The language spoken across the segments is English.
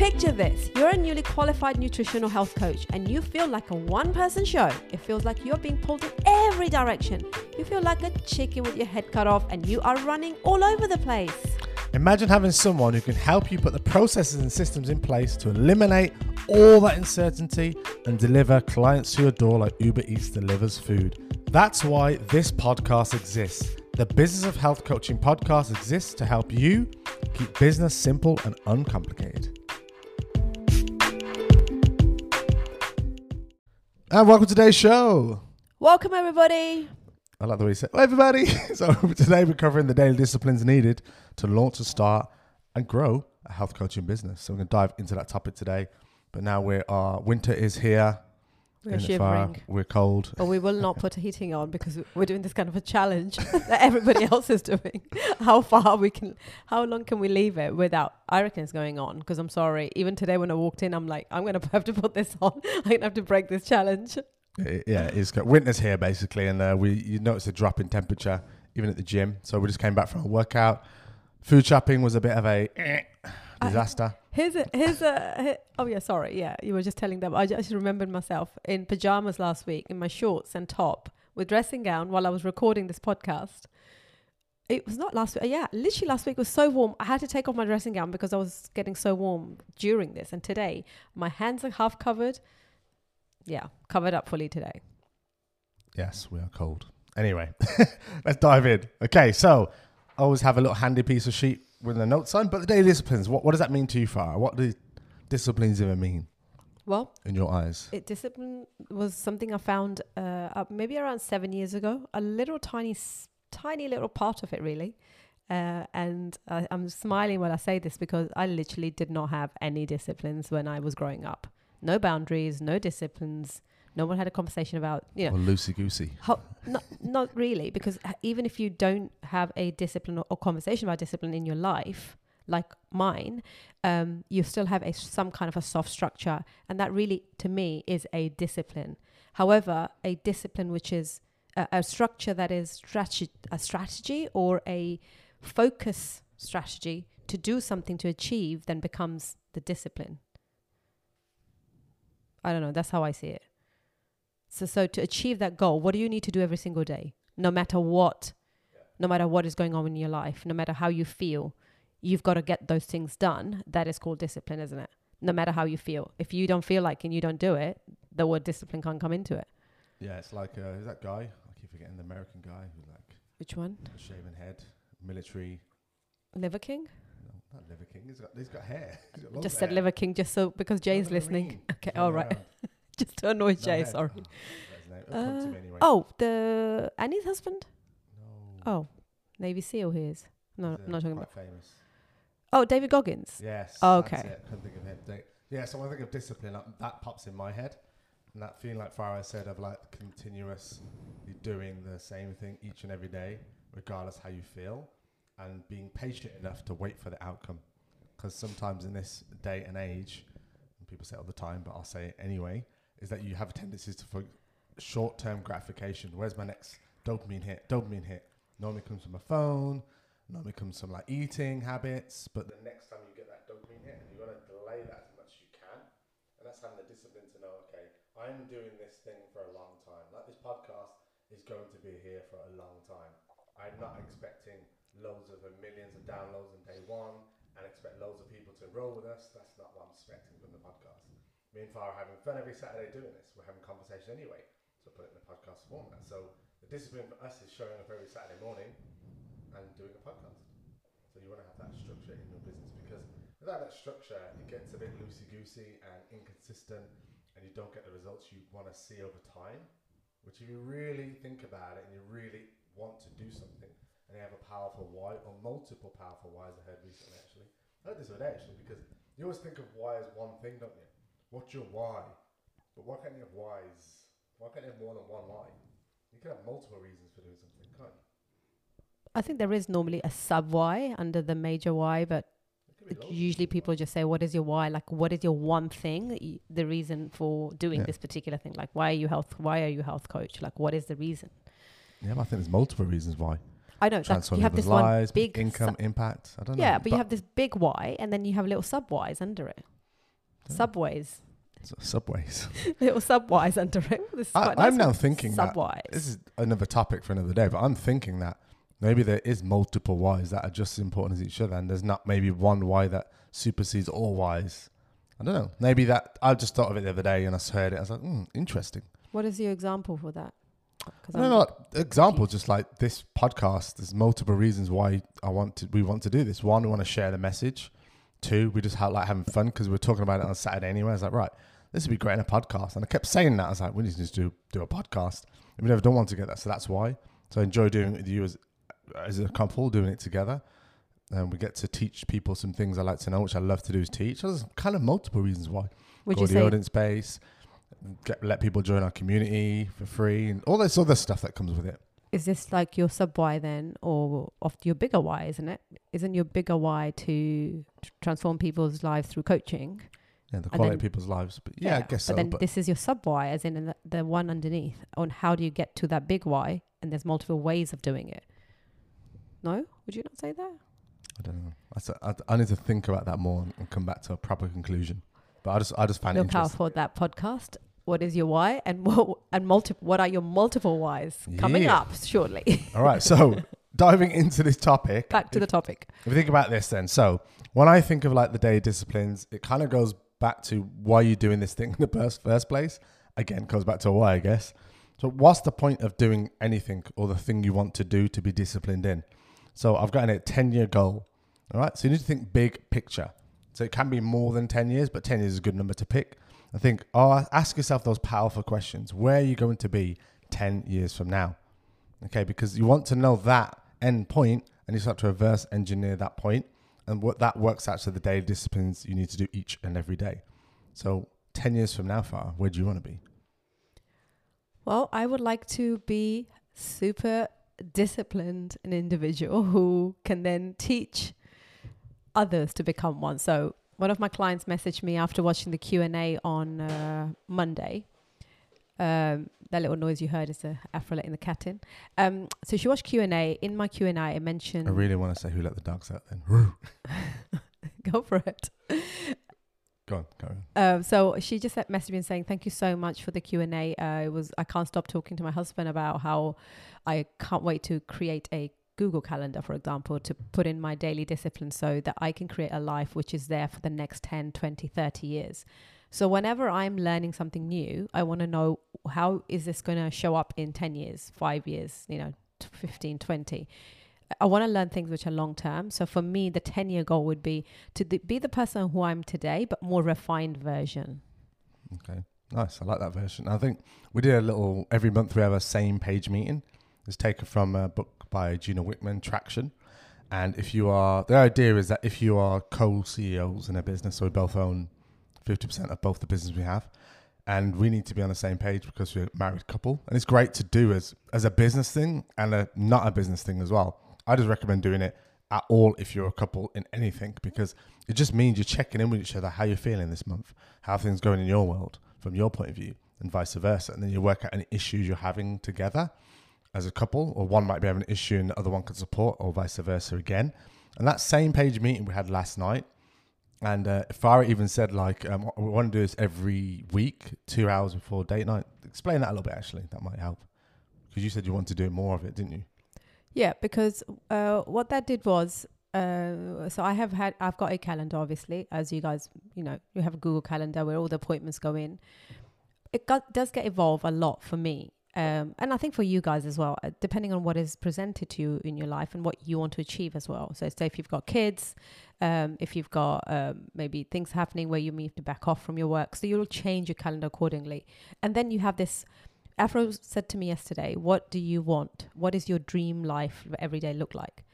Picture this you're a newly qualified nutritional health coach and you feel like a one person show. It feels like you're being pulled in every direction. You feel like a chicken with your head cut off and you are running all over the place. Imagine having someone who can help you put the processes and systems in place to eliminate all that uncertainty and deliver clients to your door like Uber Eats delivers food. That's why this podcast exists. The Business of Health Coaching podcast exists to help you keep business simple and uncomplicated. And welcome to today's show. Welcome, everybody. I like the way you say, "Hello, everybody." so today we're covering the daily disciplines needed to launch, to start, and grow a health coaching business. So we're going to dive into that topic today. But now we're uh, winter is here. We're in the fire, shivering. We're cold. But we will not put a heating on because we're doing this kind of a challenge that everybody else is doing. How far we can, how long can we leave it without? I reckon it's going on because I'm sorry. Even today when I walked in, I'm like, I'm gonna have to put this on. I'm gonna have to break this challenge. I- yeah, it's got winter's here basically, and uh, we you notice a drop in temperature even at the gym. So we just came back from a workout. Food shopping was a bit of a eh, disaster. Here's a here's a oh yeah sorry yeah you were just telling them I just remembered myself in pajamas last week in my shorts and top with dressing gown while I was recording this podcast. It was not last week. Yeah, literally last week was so warm. I had to take off my dressing gown because I was getting so warm during this. And today, my hands are half covered. Yeah, covered up fully today. Yes, we are cold. Anyway, let's dive in. Okay, so I always have a little handy piece of sheet with the notes on. But the daily disciplines, what, what does that mean to you, Farah? What do disciplines even mean Well, in your eyes? it discipline was something I found uh, up maybe around seven years ago. A little tiny, s- tiny little part of it, really. Uh, and I, I'm smiling when I say this because I literally did not have any disciplines when I was growing up. No boundaries, no disciplines. No one had a conversation about, you know, Or loosey goosey? how, not not really because even if you don't have a discipline or, or conversation about discipline in your life like mine um, you still have a some kind of a soft structure and that really to me is a discipline. However a discipline which is a, a structure that is strategy a strategy or a focus strategy to do something to achieve then becomes the discipline. I don't know that's how i see it so, so to achieve that goal, what do you need to do every single day? No matter what, no matter what is going on in your life, no matter how you feel, you've got to get those things done. That is called discipline, isn't it? No matter how you feel. If you don't feel like and you don't do it, the word discipline can't come into it. Yeah, it's like, uh, who's that guy? I keep forgetting the American guy who like Which one? shaven head, military. Liver King? No, not liver king. He's got he's got hair. He's got Just said hair. Liver King just so because Jay's listening. Okay, all right. Just to annoy No Jay, head. sorry. Oh, that's. It'll come to Uh, anyway. Oh, the Annie's husband? No. Oh, Navy SEAL he is. No, I'm uh, not talking about. famous. Oh, David Goggins. Yes. Oh, okay. it. Couldn't think of him. Yeah, so when I think of discipline, like, that pops in my head. And that feeling like Farah said of like continuously doing the same thing each and every day, regardless how you feel, and being patient enough to wait for the outcome. Because sometimes in this day and age, and people say it all the time, but I'll say it anyway, is that you have tendencies to for short-term gratification. Where's my next dopamine hit? Dopamine hit normally comes from a phone, normally comes from like eating habits, but the next time you get that dopamine hit, you want to delay that as much as you can. And that's having the discipline to know, okay, I'm doing this thing for a long time. Like this podcast is going to be here for a long time. I'm not expecting loads of millions of downloads on day one and expect loads of people to roll with us. That's not what I'm expecting from the podcast. Me and Farah are having fun every Saturday doing this. We're having conversation anyway, so put it in the podcast format. So the discipline for us is showing up every Saturday morning and doing a podcast. So you want to have that structure in your business because without that structure, it gets a bit loosey goosey and inconsistent, and you don't get the results you want to see over time. Which, if you really think about it and you really want to do something, and you have a powerful why or multiple powerful whys, I heard recently actually. I heard this the other day actually because you always think of why as one thing, don't you? What's your why? But why can't you have whys? Why can't you have more than one why? You can have multiple reasons for doing something, can't you? I think there is normally a sub why under the major why, but It could be loads of usually people why. just say, "What is your why?" Like, what is your one thing? you- The reason for doing Yeah. this particular thing. Like, why are you health? Why are you health coach? Like, what is the reason? Yeah, but I think there's multiple reasons why. I know. Like, Transform you have people's this one lives, big income su- impact. I don't know. yeah, but, you have this big why, and then you have little sub whys under it. Subways. S- Subways. Little subwise under it. I, nice now one. thinking that this is another topic for another day, but I'm thinking that maybe there is multiple whys that are just as important as each other, and there's not maybe one why that supersedes all whys. I don't know. Maybe that I just thought of it the other day and I heard it. I was like, hmm, interesting. What is your example for that? I don't I'm- know. Example, just like this podcast. There's multiple reasons why I want to. We want to do this. One, we want to share the message. Two, we just have, like having fun because we're talking about it on Saturday anyway. I was like, right, this would be great in a podcast, and I kept saying that. I was like, we need to just do do a podcast. And we never done one together, so that's why. So I enjoy doing it with you as as a couple, doing it together. And we get to teach people some things I like to know, which I love to do is teach. So there's kind of multiple reasons why would grow you the say audience base, get, let people join our community for free, and all this other stuff that comes with it. Is this like your sub why then, or of your bigger why, isn't it? Isn't your bigger why to tr- transform people's lives through coaching? Yeah, the quality then- of people's lives. But yeah, I guess but so. then But this is your sub why, as in the, the one underneath. On how do you get to that big why? And there's multiple ways of doing it. No, would you not say that? I don't know. I I need to think about that more and, and come back to a proper conclusion. But I just I just find it Look out interesting. for that podcast. What is your why, and what and multi- What are your multiple whys coming Yeah. up shortly? All right, so diving into this topic. Back to the topic. If you think about this, then so when I think of like the day disciplines, it kind of goes back to why you're doing this thing in the first first place. Again, goes back to why, I guess. So, what's the point of doing anything or the thing you want to do to be disciplined in? So, I've got a 10 year goal. All right. So, you need to think big picture. So, it can be more than 10 years, but 10 years is a good number to pick. I think, oh, ask yourself those powerful questions. Where are you going to be 10 years from now? Okay. Because you want to know that end point and you start to reverse engineer that point and what that works out to the daily disciplines you need to do each and every day. So, 10 years from now, far, where do you want to be? Well, I would like to be super disciplined an individual who can then teach others to become one. So one of my clients messaged me after watching the Q and A on uh, Monday. Um, that little noise you heard is the Afro letting the cat in. Um, so she watched Q and A. In my Q and A, I mentioned I really want to say who let the dogs out then. go for it. Go on, go on. Um, so she just messaged me and saying, "Thank you so much for the Q and A. Uh, it was I can't stop talking to my husband about how I can't wait to create a Google Calendar, for example, to put in my daily discipline so that I can create a life which is there for the next 10, 20, 30 years. So whenever I'm learning something new, I want to know how is this going to show up in 10 years, 5 years, you know, t- 15, 20. I want to learn things which are long term. So for me, the 10 year goal would be to th- be the person who I'm today, but more refined version. Okay, nice. I like that version. I think we did a little every month. We have a same page meeting. It's taken from a book by Gino Wickman, Traction. And if you are, the idea is that if you are co-CEOs in a business, so we both own fifty percent of both the business we have, and we need to be on the same page because we're a married couple, and it's great to do as as a business thing and a not a business thing as well. I just recommend doing it at all if you're a couple in anything because it just means you're checking in with each other how you're feeling this month, how things going in your world from your point of view, and vice versa. And then you work out any issues you're having together as a couple, or one might be having an issue and the other one can support, or vice versa again. And that same page meeting we had last night, and uh, Farah even said like um, we want to do this every week, two hours before date night. Explain that a little bit, actually. That might help because you said you wanted to do more of it, didn't you? Yeah, because uh, what that did was, uh, so I have had, I've got a calendar, obviously, as you guys, you know, you have a Google Calendar where all the appointments go in. It got, does get evolve a lot for me. Um, and I think for you guys as well, uh, depending on what is presented to you in your life and what you want to achieve as well. So, say if you've got kids, um, if you've got um, maybe things happening where you need to back off from your work, so you'll change your calendar accordingly. And then you have this Afro said to me yesterday, "What do you want? What is your dream life every day look like?"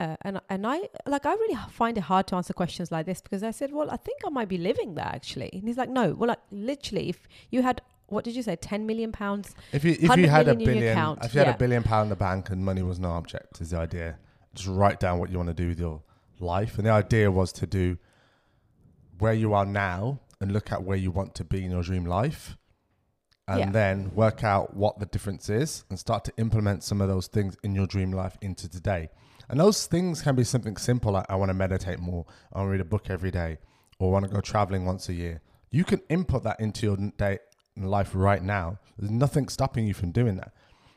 Uh, and and I like I really find it hard to answer questions like this because I said, "Well, I think I might be living that actually." And he's like, "No, well, like literally, if you had what did you say, ten million pounds? If you if you had a million in your billion, account, if you had yeah. a billion pound in the bank and money was no object, is the idea. Just write down what you want to do with your life, and the idea was to do where you are now and look at where you want to be in your dream life, and Yeah. then work out what the difference is and start to implement some of those things in your dream life into today. And those things can be something simple like I want to meditate more, I want to read a book every day, or I want to go traveling once a year. You can input that into your day life right now. There's nothing stopping you from doing that.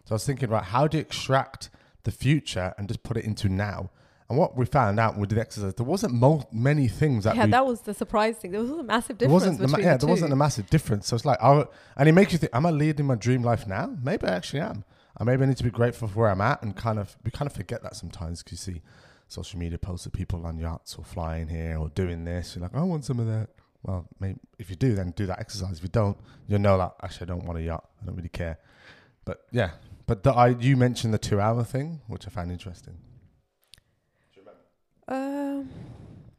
So I was thinking about how do you extract the future and just put it into now. And what we found out with the exercise, there wasn't mo- many things that yeah, that was the surprise thing. There was a massive there difference wasn't the ma- yeah the there wasn't a massive difference. So it's like, I, and it makes you think, am I leading my dream life now? Maybe I actually am. And maybe I need to be grateful for where I'm at and kind of we kind of forget that sometimes because you see social media posts of people on yachts or flying here or doing this. You're like, I want some of that. Well, maybe if you do, then do that exercise. If you don't, you'll know that actually I don't want a yacht. I don't really care. But yeah, but the, I you mentioned the two hour thing, which I found interesting. Um,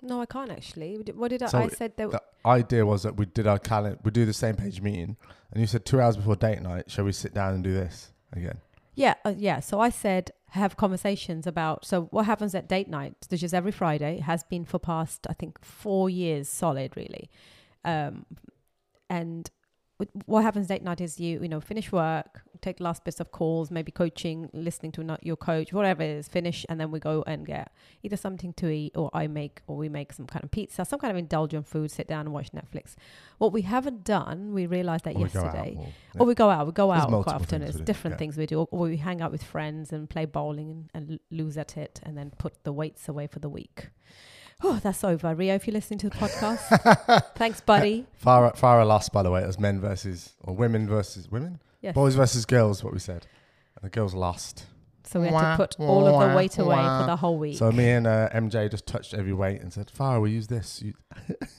no, I can't actually. What did- I? So I said there. The idea was that we did our calendar, we do the same page meeting, and you said two hours before date night, shall we sit down and do this again? Yeah, uh, yeah. So I said have conversations about so what happens at date night, which is every Friday, has been for past I think four years solid, really. Um, and what happens date night is you you know finish work, take the last bits of calls, maybe coaching, listening to not your coach, whatever it is, finish, and then we go and get either something to eat or I make or we make some kind of pizza, some kind of indulgent food, sit down and watch Netflix. What we haven't done, we realized that Or we go out, yesterday. or- Or we go out. We go There's out quite often. It's different yeah. things we do. Or we hang out with friends and play bowling and, and lose at it and then put the weights away for the week. Oh, that's over. Rio, if you're listening to the podcast, thanks, buddy. Far, far lost, by the way. It was men versus, or women versus women? Yes. Boys versus girls, what we said. And the girls lost. So we had Wah, to put all of the wah, weight away wah. for the whole week. So me and uh, MJ just touched every weight and said, Farah, we use this. You,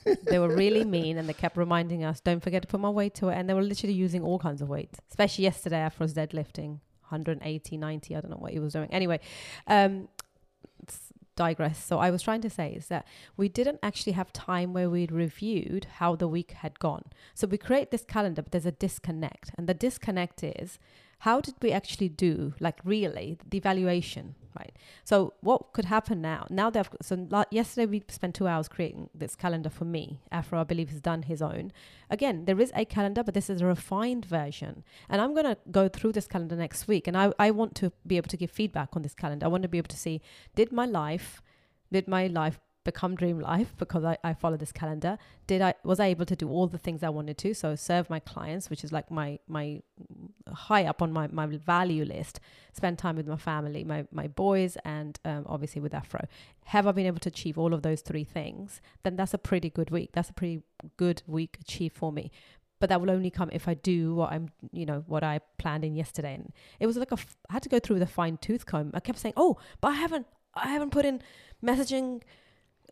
they were really mean and they kept reminding us, don't forget to put my weight to it. And they were literally using all kinds of weights, especially yesterday after his deadlifting 180, 90. I don't know what he was doing. Anyway, um, s- digress. So I was trying to say is that we didn't actually have time where we reviewed how the week had gone. So we create this calendar, but there's a disconnect. And the disconnect is how did we actually do, like really, the evaluation, right? So what could happen now? Now that I've, so yesterday we spent two hours creating this calendar for me. Afro, I believe, has done his own. Again, there is a calendar, but this is a refined version. And I'm to go through this calendar next week. And I, I want to be able to give feedback on this calendar. I want to be able to see, did my life, did my life become dream life because I, I follow this calendar? Did I, was I able to do all the things I wanted to? So serve my clients, which is like my, my high up on my, my value list, spend time with my family, my, my boys, and um, obviously with Afro. Have I been able to achieve all of those three things? Then that's a pretty good week. That's a pretty good week achieved for me. But that will only come if I do what I'm, you know, what I planned in yesterday. And it was like a, I had to go through with a fine tooth comb. I kept saying, oh, but I haven't, I haven't put in messaging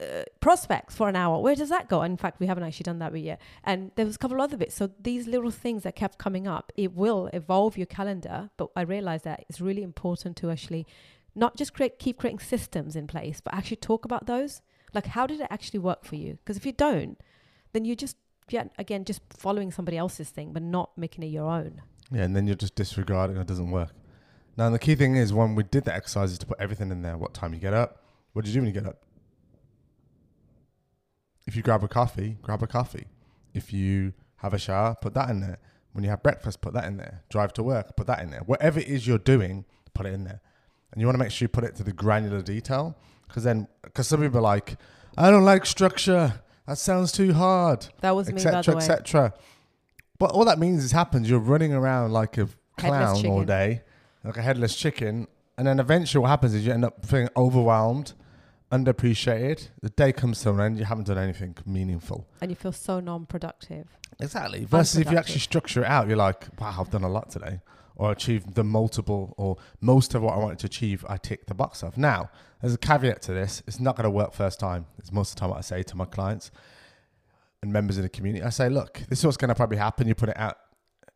uh, prospects for an hour. Where does that go? In fact, we haven't actually done that yet. And there was a couple of other bits. So these little things that kept coming up, it will evolve your calendar. But I realized that it's really important to actually not just create, keep creating systems in place, but actually talk about those. Like, how did it actually work for you? Because if you don't, then you're just, yeah, again, just following somebody else's thing, but not making it your own. yeah, and then you're just disregarding it doesn't work. Now, the key thing is when we did the exercises to put everything in there. What time you get up? What do you do when you get up? If you grab a coffee, grab a coffee. If you have a shower, put that in there. When you have breakfast, put that in there. Drive to work, put that in there. Whatever it is you're doing, put it in there. And you want to make sure you put it to the granular detail. Because then, because some people are like, I don't like structure. That sounds too hard, That was me, by the etc., way. etc. But all that means is happens. You're running around like a clown all day, like a headless chicken. And then eventually what happens is you end up feeling overwhelmed, underappreciated. The day comes to an end, you haven't done anything meaningful. And you feel so non productive. Exactly. Versus if you actually structure it out, you're like, wow, I've done a lot today. Or achieved the multiple or most of what I wanted to achieve, I ticked the box off. Now, there's a caveat to this. It's not going to work first time. It's most of the time what I say to my clients and members of the community. I say, look, this is what's going to probably happen. You put it out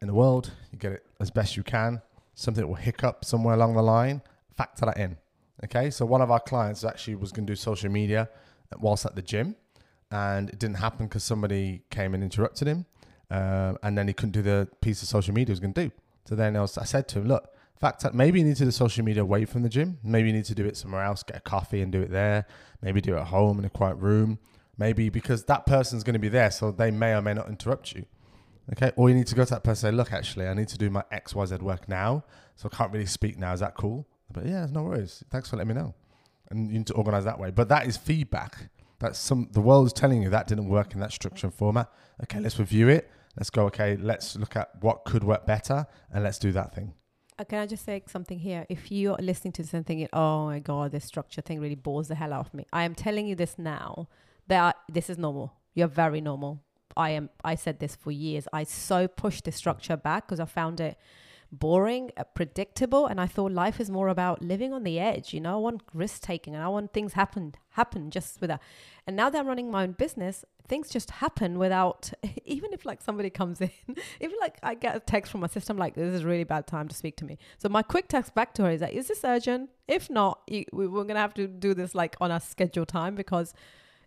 in the world, you get it as best you can. Something will hiccup somewhere along the line. Factor that in. Okay. So one of our clients actually was going to do social media whilst at the gym, and it didn't happen because somebody came and interrupted him, um, and then he couldn't do the piece of social media he was going to do. So then I, was, I said to him, look, fact that maybe you need to do social media away from the gym. Maybe you need to do it somewhere else, get a coffee and do it there. Maybe do it at home in a quiet room. Maybe because that person's going to be there, so they may or may not interrupt you. Okay. Or you need to go to that person and say, look, actually, I need to do my XYZ work now. So I can't really speak now. Is that cool? But yeah, no worries. Thanks for letting me know. And you need to organize that way. But that is feedback. That's some the world is telling you that didn't work in that structure and format. Okay, let's review it. Let's go. Okay, let's look at what could work better, and let's do that thing. Uh, can I just say something here? If you're listening to this and thinking, "Oh my god, this structure thing really bores the hell out of me," I am telling you this now. That this is normal. You're very normal. I am. I said this for years. I so pushed the structure back because I found it boring, uh, predictable, and I thought life is more about living on the edge. You know, I want risk taking, and I want things happen happen just with that. And now that I'm running my own business, things just happen without even if like somebody comes in, even like I get a text from my sister, I'm like, this is a really bad time to speak to me. So my quick text back to her is like, is this urgent? If not, we're gonna have to do this like on our scheduled time because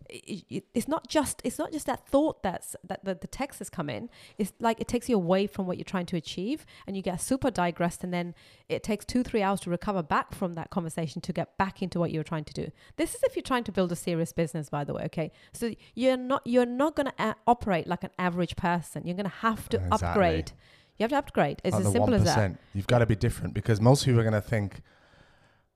it's not just it's not just that thought that's that the, the text has come in. It's like it takes you away from what you're trying to achieve and you get super digressed and then it takes two three hours to recover back from that conversation to get back into what you're trying to do. This is if you're trying to build a serious business by the way okay? So you're not you're not going to a- uh, operate like an average person. You're going to have to exactly. upgrade. You have to upgrade. It's like as simple 1%. as that. you've got to be different because most people are going to think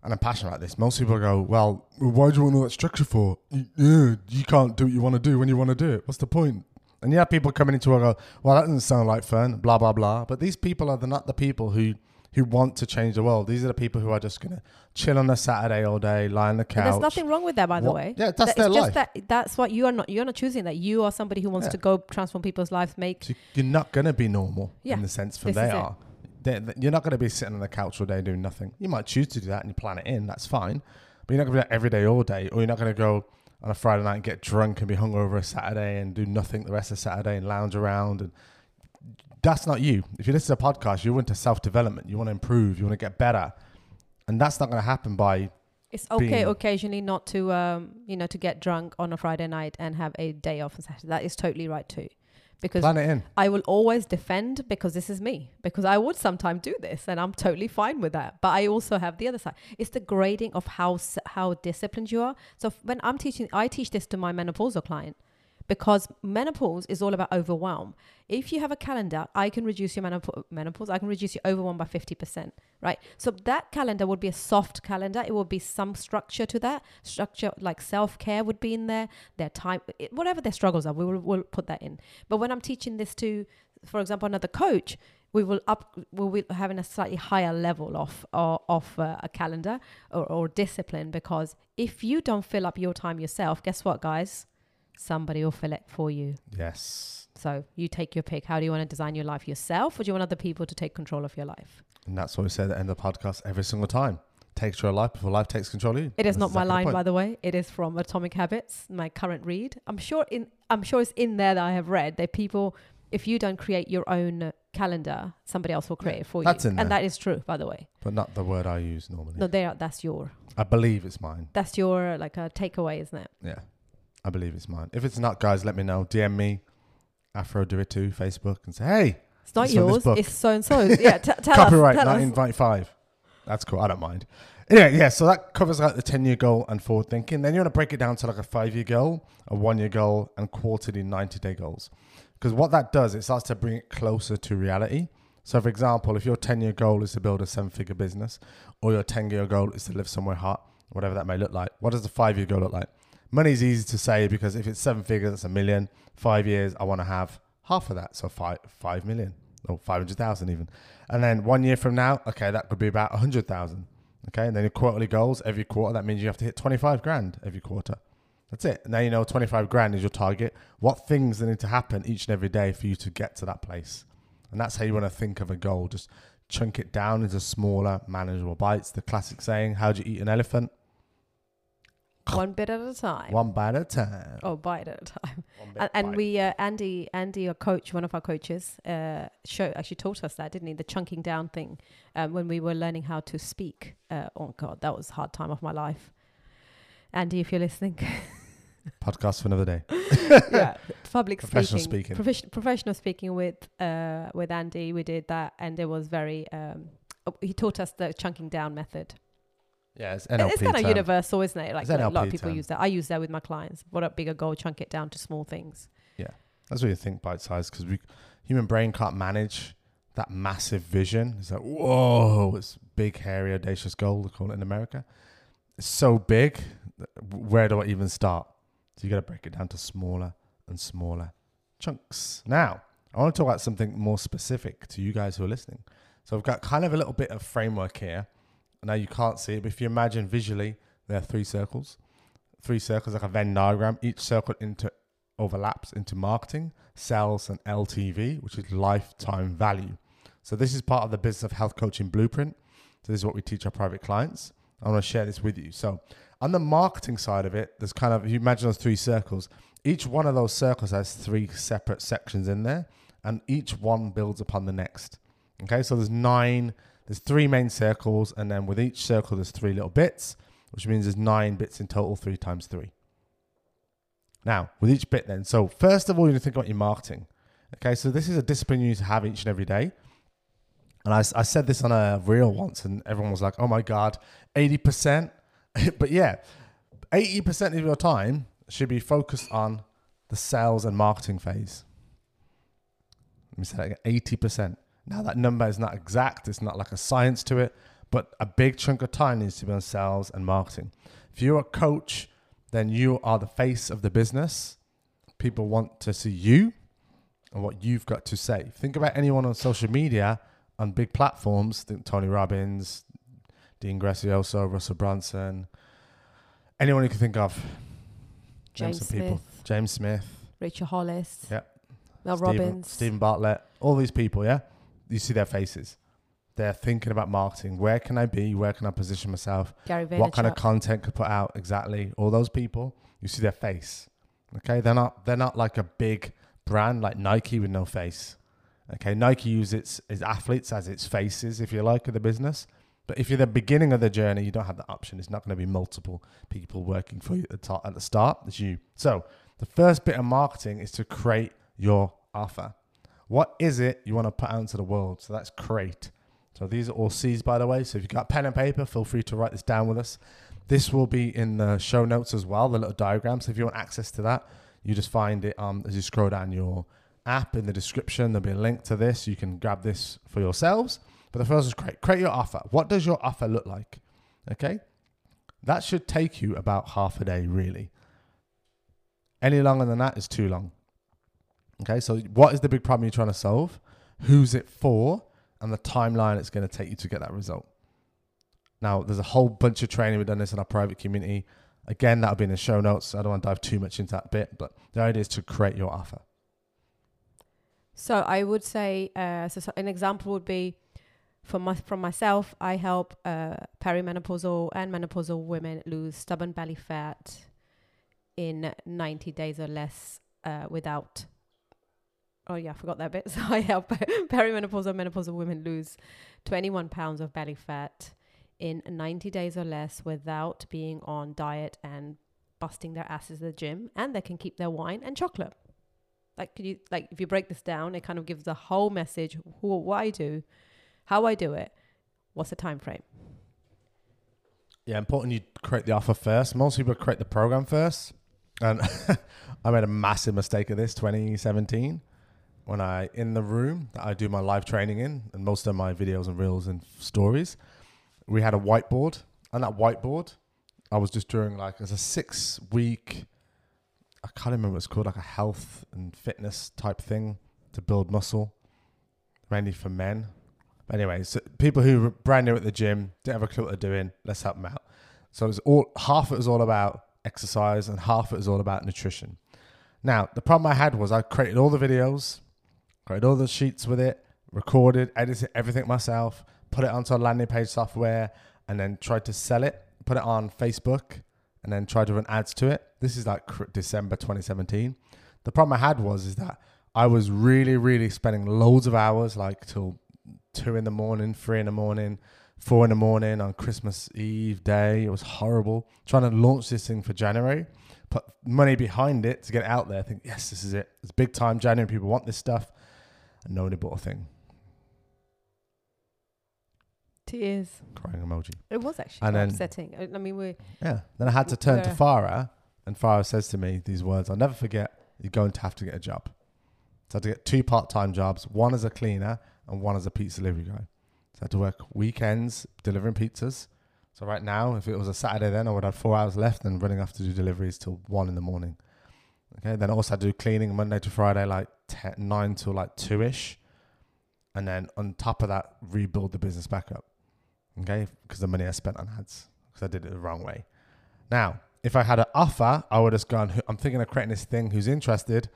and I'm passionate about this. Most people go, well, why do you want all that structure for? You, you can't do what you want to do when you want to do it. What's the point? And you have people coming into work go, well, that doesn't sound like fun, blah, blah, blah. But these people are the, not the people who who want to change the world. These are the people who are just going to chill on a Saturday all day, lie on the couch. there's nothing wrong with that, by the way. Yeah, that's that, their it's life. Just that that's what you are not. You're not choosing that. You are somebody who wants yeah. to go transform people's lives. Make so you're not going to be normal yeah. in the sense for they are. It you're not going to be sitting on the couch all day doing nothing. You might choose to do that and you plan it in. That's fine. But you're not going to do that every day, all day. Or you're not going to go on a Friday night and get drunk and be hungover a Saturday and do nothing the rest of Saturday and lounge around. And that's not you. If you listen to a podcast, you want to self development. You want to improve. You want to get better. And that's not going to happen by. It's okay occasionally not to, um, you know, to get drunk on a Friday night and have a day off on Saturday. That is totally right too because Plan it in. I will always defend because this is me because I would sometimes do this and I'm totally fine with that. But I also have the other side. It's the grading of how how disciplined you are. So when I'm teaching, I teach this to my menopausal client because menopause is all about overwhelm. If you have a calendar, I can reduce your menopause, I can reduce your overwhelm by 50%, right? So that calendar would be a soft calendar. It would be some structure to that. Structure like self care would be in there, their time, whatever their struggles are, we will we'll put that in. But when I'm teaching this to, for example, another coach, we will up we will be having a slightly higher level of of, of uh, a calendar or, or discipline because if you don't fill up your time yourself guess what guys somebody will fill it for you. Yes. So you take your pick. How do you want to design your life yourself, or do you want other people to take control of your life? And that's what we say at the end of the podcast every single time. Take control of life before life takes control of you. It is that's not exactly my line, by the way. It is from Atomic Habits, my current read. I'm sure in I'm sure it's in there that I have read that people, if you don't create your own calendar, somebody else will create yeah, it for that's you. In there. And that is true, by the way. But not the word I use normally. No, there. That's your. I believe it's mine. That's your like a takeaway, isn't it? Yeah. I believe it's mine. If it's not, guys, let me know. DM me, Afro Do It Too, Facebook, and say, hey. It's not yours. It's so and so. Yeah, t- tell Copyright, us. 1995. That's cool. I don't mind. Anyway, yeah, so that covers like the 10 year goal and forward thinking. Then you want to break it down to like a five year goal, a one year goal, and quarterly 90 day goals. Because what that does, it starts to bring it closer to reality. So, for example, if your 10 year goal is to build a seven figure business, or your 10 year goal is to live somewhere hot, whatever that may look like, what does the five year goal look like? Money's easy to say because if it's seven figures, that's a million. Five years, I want to have half of that, so five five million or five hundred thousand even. And then one year from now, okay, that could be about a hundred thousand. Okay, and then your quarterly goals every quarter. That means you have to hit twenty five grand every quarter. That's it. Now you know twenty five grand is your target. What things need to happen each and every day for you to get to that place? And that's how you want to think of a goal. Just chunk it down into smaller, manageable bites. The classic saying, "How do you eat an elephant?" One bit at a time. One bite at a time. Oh, bite at a time. And, and we, uh, Andy, Andy, our coach, one of our coaches, uh, show actually taught us that, didn't he? The chunking down thing, um, when we were learning how to speak. Uh, oh God, that was a hard time of my life. Andy, if you're listening. Podcast for another day. yeah, public professional speaking. speaking. professional speaking with uh, with Andy, we did that, and it was very. Um, oh, he taught us the chunking down method. Yeah, it's NLP. It's kind of universal, isn't it? Like a lot of people term. use that. I use that with my clients. What a bigger goal, chunk it down to small things. Yeah, that's what you think bite size because we human brain can't manage that massive vision. It's like whoa, it's big, hairy, audacious goal. They call it in America. It's so big. Where do I even start? So you got to break it down to smaller and smaller chunks. Now, I want to talk about something more specific to you guys who are listening. So I've got kind of a little bit of framework here. Now you can't see it, but if you imagine visually, there are three circles. Three circles like a Venn diagram. Each circle into overlaps into marketing, sales, and LTV, which is lifetime value. So this is part of the business of health coaching blueprint. So this is what we teach our private clients. I want to share this with you. So on the marketing side of it, there's kind of you imagine those three circles. Each one of those circles has three separate sections in there, and each one builds upon the next. Okay, so there's nine, there's three main circles, and then with each circle there's three little bits, which means there's nine bits in total, three times three. Now, with each bit then, so first of all, you need to think about your marketing. Okay, so this is a discipline you need to have each and every day. And I, I said this on a reel once, and everyone was like, oh my God, 80%. but yeah, 80% of your time should be focused on the sales and marketing phase. Let me say that again 80%. Now, that number is not exact, it's not like a science to it, but a big chunk of time needs to be on sales and marketing. If you're a coach, then you are the face of the business. People want to see you and what you've got to say. Think about anyone on social media on big platforms. Think Tony Robbins, Dean Graziosi, Russell Brunson, anyone you can think of. James some Smith, people. James Smith, Rachel Hollis, Yeah. Mel Stephen, Robbins. Steven Bartlett, all these people, yeah? You see their faces. They're thinking about marketing. Where can I be? Where can I position myself? Gary Vaynerchuk. what kind of content could put out exactly all those people you see their face okay they're not they're not like a big brand like nike with no face okay nike uses its, its athletes as its faces if you like of the business but if you're the beginning of the journey you don't have the option it's not going to be multiple people working for you at the, top, at the start it's you so the first bit of marketing is to create your offer what is it you want to put out into the world so that's create so these are all C's, by the way. So if you've got pen and paper, feel free to write this down with us. This will be in the show notes as well, the little diagram. So if you want access to that, you just find it um, as you scroll down your app in the description. There'll be a link to this. You can grab this for yourselves. But the first is create. Create your offer. What does your offer look like? Okay. That should take you about half a day, really. Any longer than that is too long. Okay. So what is the big problem you're trying to solve? Who's it for? and the timeline it's going to take you to get that result. Now, there's a whole bunch of training we've done this in our private community. Again, that'll be in the show notes. I don't want to dive too much into that bit, but the idea is to create your offer. So I would say, uh, so, an example would be from my, from myself. I help uh, perimenopausal and menopausal women lose stubborn belly fat in 90 days or less uh, without. Oh yeah, I forgot that bit. So I help perimenopausal menopausal women lose 21 pounds of belly fat in 90 days or less without being on diet and busting their asses at the gym, and they can keep their wine and chocolate like could you like if you break this down it kind of gives the whole message who what i do how i do it what's the time frame Yeah, important you create the offer first. Most people create the program first. And I made a massive mistake of this 2017 when I, in the room that I do my live training in, and most of my videos and reels and stories, we had a whiteboard. And that whiteboard, I was just doing like, as a six week, I can't remember what it's called, like a health and fitness type thing to build muscle, mainly for men. But anyway, so people who were brand new at the gym, didn't have a clue what they're doing, let's help them out. So it was all half it was all about exercise and half it was all about nutrition. Now, the problem I had was I created all the videos, created all the sheets with it, recorded, edited everything myself, put it onto a landing page software, and then tried to sell it, put it on Facebook, and then tried to run ads to it. This is like December 2017. The problem I had was is that I was really, really spending loads of hours, like till two in the morning, three in the morning, four in the morning on Christmas Eve day. It was horrible. Trying to launch this thing for January, put money behind it to get it out there. I think, yes, this is it. It's big time January. People want this stuff. And nobody bought a thing. tears Crying emoji. it was actually And then- upsetting I- mean we Yeah. Then I had to turn to. Farah, and Farah says to me these words I'll never forget. You're going to have to get a job. So I had to get two part time jobs one as a cleaner and one as a pizza delivery guy. So I had to work weekends delivering pizzas. So right now, if it was a Saturday, then I would have four hours left and running off to do deliveries till one in the morning. Okay. Then also I do cleaning Monday to Friday, like 10, 9 till like 2 ish. And then on top of that, rebuild the business back up. Okay. Because the money I spent on ads, because I did it the wrong way. Now, if I had an offer, I would have gone, I'm thinking of creating this thing, who's interested?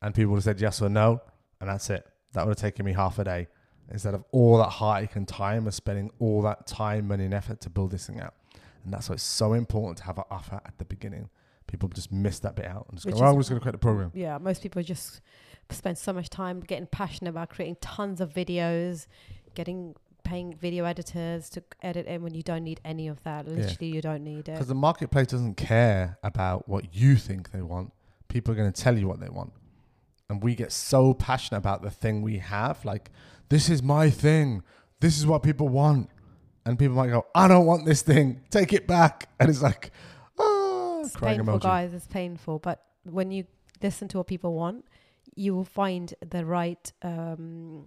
And people would have said yes or no. And that's it. That would have taken me half a day instead of all that heartache and time of spending all that time, money, and effort to build this thing out. And that's why it's so important to have an offer at the beginning. People just miss that bit out and just Which go, oh, I'm just going to create the program. Yeah, most people just spend so much time getting passionate about creating tons of videos, getting paying video editors to edit in when you don't need any of that. Literally, you don't need it. Because the marketplace doesn't care about what you think they want. People are going to tell you what they want. And we get so passionate about the thing we have. Like, this is my thing. This is what people want. And people might go, I don't want this thing. Take it back. And it's like, oh, It's painful, emoji. guys. It's painful. But when you listen to what people want, you will find the right. Um,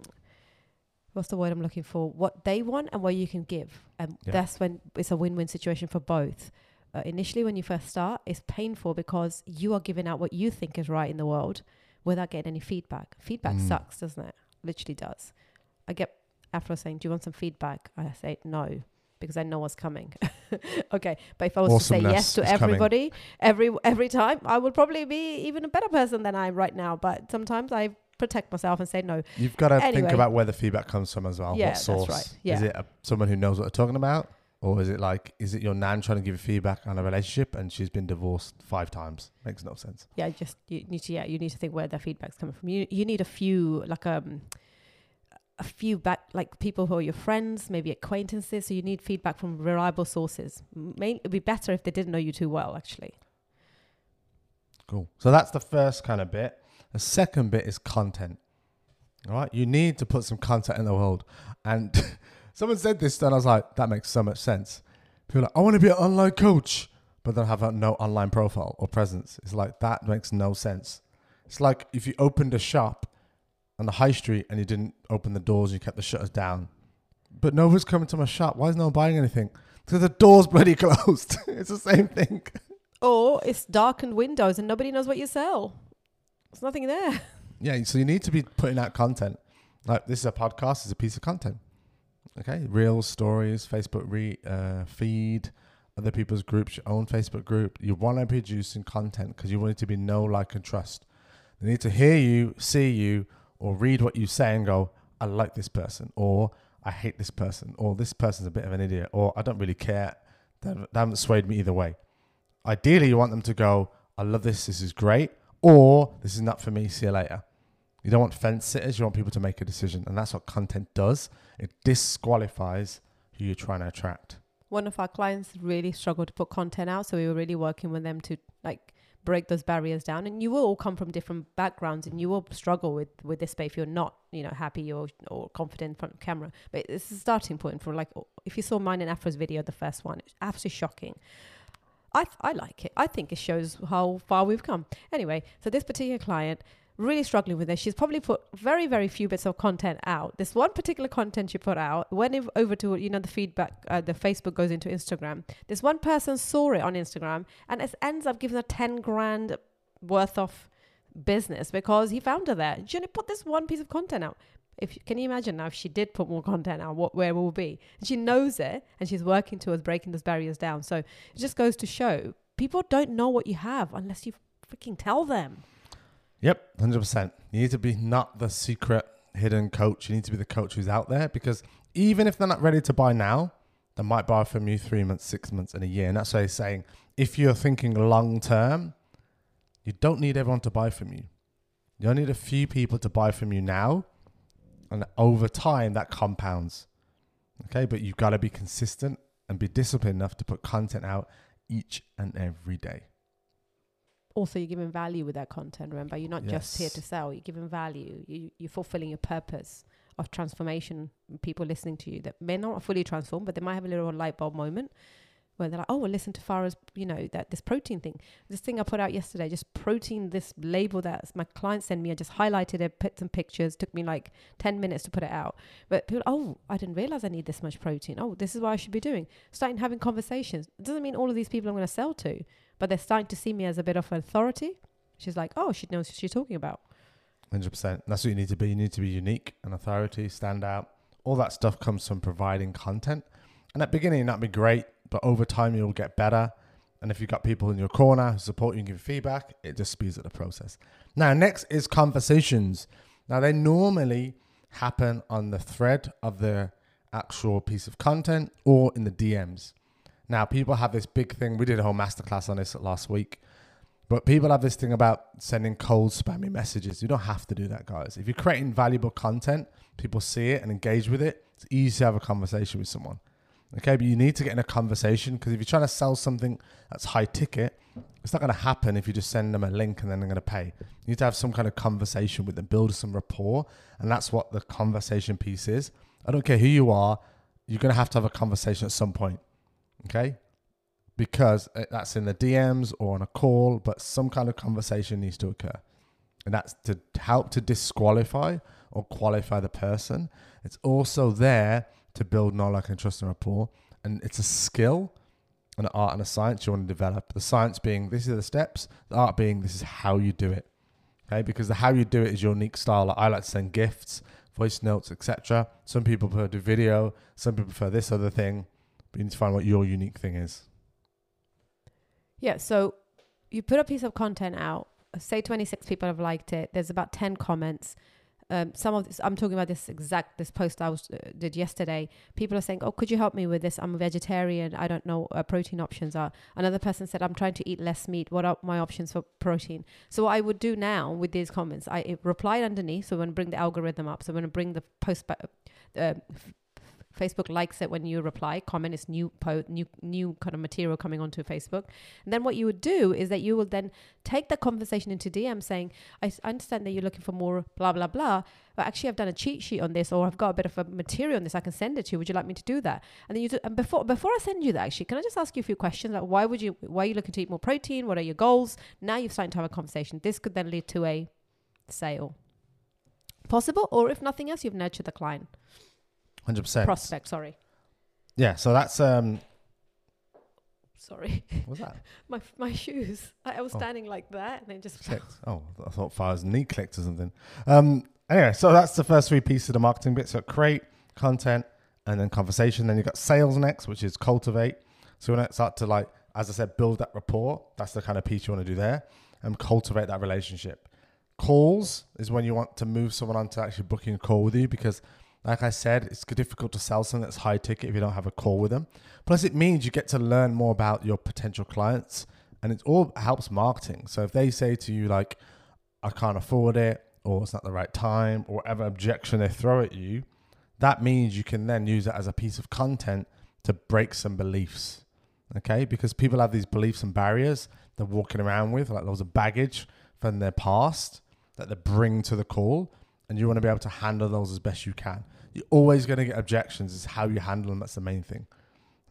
what's the word I'm looking for? What they want and what you can give, and Yeah. that's when it's a win-win situation for both. Uh, initially, when you first start, it's painful because you are giving out what you think is right in the world without getting any feedback. Feedback Mm. sucks, doesn't it? Literally does. I get after saying, "Do you want some feedback?" I say no because I know what's coming. okay, but if I was to say yes to is coming. everybody every every time, I would probably be even a better person than I am right now. But sometimes I protect myself and say no. You've got to think about where the feedback comes from as well. Yeah, what that's source? right. Is it a, someone who knows what they're talking about? Or is it like, is it your nan trying to give you feedback on a relationship and she's been divorced five times? Makes no sense. Yeah, just you need to yeah you need to think where their feedback's coming from. You you need a few like um a few back like people who are your friends, maybe acquaintances. So you need feedback from reliable sources. May, it'd be better if they didn't know you too well, actually. Cool. So that's the first kind of bit. The second bit is content. All right. You need to put some content in the world. And someone said this, and I was like, that makes so much sense. People like, I want to be an online coach, but they have no online profile or presence. It's like, that makes no sense. It's like if you opened a shop on the high street and you didn't open the doors, you kept the shutters down. But no one's coming to my shop. Why is no one buying anything? Because the door's bloody closed. it's the same thing. Or it's darkened windows and nobody knows what you sell. There's nothing there. Yeah, so you need to be putting out content. Like this is a podcast, it's a piece of content. Okay, real stories, Facebook re uh, feed, other people's groups, your own Facebook group. You want to be producing content because you want it to be know, like, and trust. They need to hear you, see you, or read what you say and go, "I like this person," or "I hate this person," or "This person's a bit of an idiot," or "I don't really care." They haven't, swayed me either way. Ideally, you want them to go, "I love this. This is great," or "This is not for me. See you later." You don't want fence sitters. You want people to make a decision, and that's what content does. It disqualifies who you're trying to attract. One of our clients really struggled to put content out, so we were really working with them to like break those barriers down. And you will all come from different backgrounds, and you will struggle with with this space if you're not, you know, happy or or confident in front of camera. But it's a starting point for like if you saw mine and Afro's video, the first one, it's absolutely shocking. I I like it. I think it shows how far we've come. Anyway, so this particular client really struggling with this. She's probably put very very few bits of content out. This one particular content she put out went over to you know the feedback. Uh, the Facebook goes into Instagram. This one person saw it on Instagram and it ends up giving her ten grand worth of business because he found her there. She only put this one piece of content out. If can you imagine now if she did put more content out, what where will be? And she knows it, and she's working towards breaking those barriers down. So it just goes to show people don't know what you have unless you freaking tell them. Yep, hundred percent. You need to be not the secret hidden coach. You need to be the coach who's out there because even if they're not ready to buy now, they might buy from you three months, six months, and a year. And that's why he's saying if you're thinking long term, you don't need everyone to buy from you. You only need a few people to buy from you now, and over time that compounds. Okay, but you've got to be consistent and be disciplined enough to put content out each and every day. Also you're giving value with that content remember? You're not just here to sell you're giving value. You, you're fulfilling your purpose of transformation. People listening to you that may not fully transform but they might have a little light bulb moment where they're like oh well listen to Farah's you know that this protein thing. This thing I put out yesterday just protein this label that my client sent me I just highlighted it put some pictures took me like 10 minutes to put it out. But people oh I didn't realize I need this much protein. Oh this is what I should be doing. Starting having conversations. It doesn't mean all of these people I'm going to sell to but they're starting to see me as a bit of an authority. she's like, oh, she knows what she's talking about. Hundred percent. That's what you need to be. You need to be unique and authority, stand out. All that stuff comes from providing content. And at beginning, that'd be great, but over time, you'll get better. And if you've got people in your corner who support you and give feedback, it just speeds up the process. Now, next is conversations. Now, they normally happen on the thread of the actual piece of content or in the DMs. Now, people have this big thing. We did a whole masterclass on this last week. But people have this thing about sending cold, spammy messages. You don't have to do that, guys. If you're creating valuable content, people see it and engage with it. It's easy to have a conversation with someone. Okay, but you need to get in a conversation because if you're trying to sell something that's high ticket, it's not going to happen if you just send them a link and then they're going to pay. You need to have some kind of conversation with them, build some rapport, and that's what the conversation piece is. I don't care who you are, you're going to have to have a conversation at some point. Okay, because uh, that's in the DMs or on a call, but some kind of conversation needs to occur. And that's to help to disqualify or qualify the person. It's also there to build knowledge and trust and rapport. And it's a skill, an art and a science you want to develop. The science being this are the steps, the art being this is how you do it. Okay, because the how you do it is your unique style. I like to send gifts, voice notes, etc. Some people prefer to do video, some people prefer this other thing. But you need to find what your unique thing is. Yeah. So you put a piece of content out. Say 26 people have liked it. There's about 10 comments. Um, some of this, I'm talking about this exact this post I was uh, did yesterday. People are saying, "Oh, could you help me with this? I'm a vegetarian. I don't know uh, protein options are." Another person said, "I'm trying to eat less meat. What are my options for protein?" So what I would do now with these comments, I replied underneath. So I'm going to bring the algorithm up. So I'm going to bring the post ba- uh, Facebook likes it when you reply. Comment is new po- new new kind of material coming onto Facebook. And then what you would do is that you will then take the conversation into DM saying, I understand that you're looking for more blah blah blah, but actually I've done a cheat sheet on this or I've got a bit of a material on this. I can send it to you. Would you like me to do that? And then you do, and before before I send you that actually, can I just ask you a few questions like why would you why are you looking to eat more protein? What are your goals? Now you've started to have a conversation. This could then lead to a sale. Possible, or if nothing else, you've nurtured the client. Hundred percent. Prospect, sorry. Yeah, so that's um. Sorry. What's that? my my shoes. I, I was oh. standing like that, and it just clicked. Oh, I thought Farah's knee clicked or something. Um. Anyway, so that's the first three pieces of the marketing bit. So create content, and then conversation. Then you've got sales next, which is cultivate. So you want to start to like, as I said, build that rapport. That's the kind of piece you want to do there, and cultivate that relationship. Calls is when you want to move someone on to actually booking a call with you because like I said, it's difficult to sell something that's high ticket if you don't have a call with them. Plus, it means you get to learn more about your potential clients, and it all helps marketing. So if they say to you like, "I can't afford it," or "It's not the right time," or whatever objection they throw at you, that means you can then use it as a piece of content to break some beliefs. Okay, because people have these beliefs and barriers they're walking around with, like those are baggage from their past that they bring to the call, and you want to be able to handle those as best you can you're always going to get objections. Is how you handle them. That's the main thing.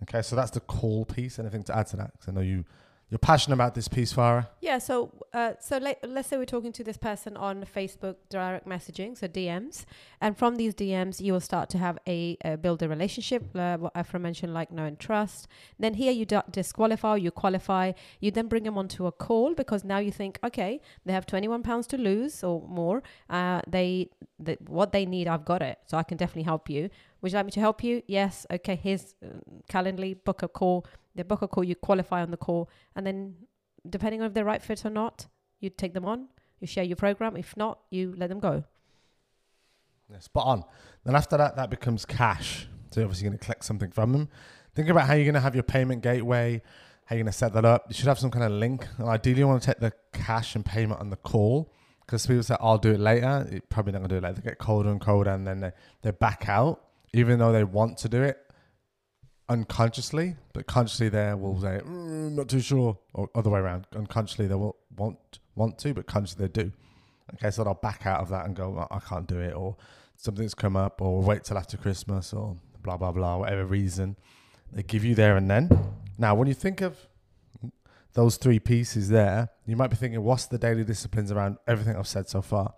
Okay, so that's the call piece. Anything to add to that? Because I know you you're passionate about this piece, Farah. Yeah. So, uh, so let, let's say we're talking to this person on Facebook direct messaging, so DMs, and from these DMs, you will start to have a, a build a relationship. Uh, what mentioned, like know and trust. Then here you d- disqualify, you qualify. You then bring them onto a call because now you think, okay, they have 21 pounds to lose or more. Uh, they, they what they need, I've got it, so I can definitely help you. Would you like me to help you? Yes. Okay. Here's uh, Calendly. Book a call they book a call, you qualify on the call, and then depending on if they're right fit or not, you take them on, you share your program. If not, you let them go. Yeah, spot on. Then after that, that becomes cash. So you're obviously going to collect something from them. Think about how you're going to have your payment gateway, how you're going to set that up. You should have some kind of link. And ideally, you want to take the cash and payment on the call because people say, I'll do it later. You're probably not going to do it later. They get colder and colder and then they, they back out, even though they want to do it unconsciously, but consciously there will say, mm, not too sure, or other way around. Unconsciously they will want want to, but consciously they do. Okay, so they'll back out of that and go, I can't do it, or something's come up, or wait till after Christmas, or blah blah blah, whatever reason they give you there and then. Now, when you think of those three pieces there, you might be thinking, what's the daily disciplines around everything I've said so far?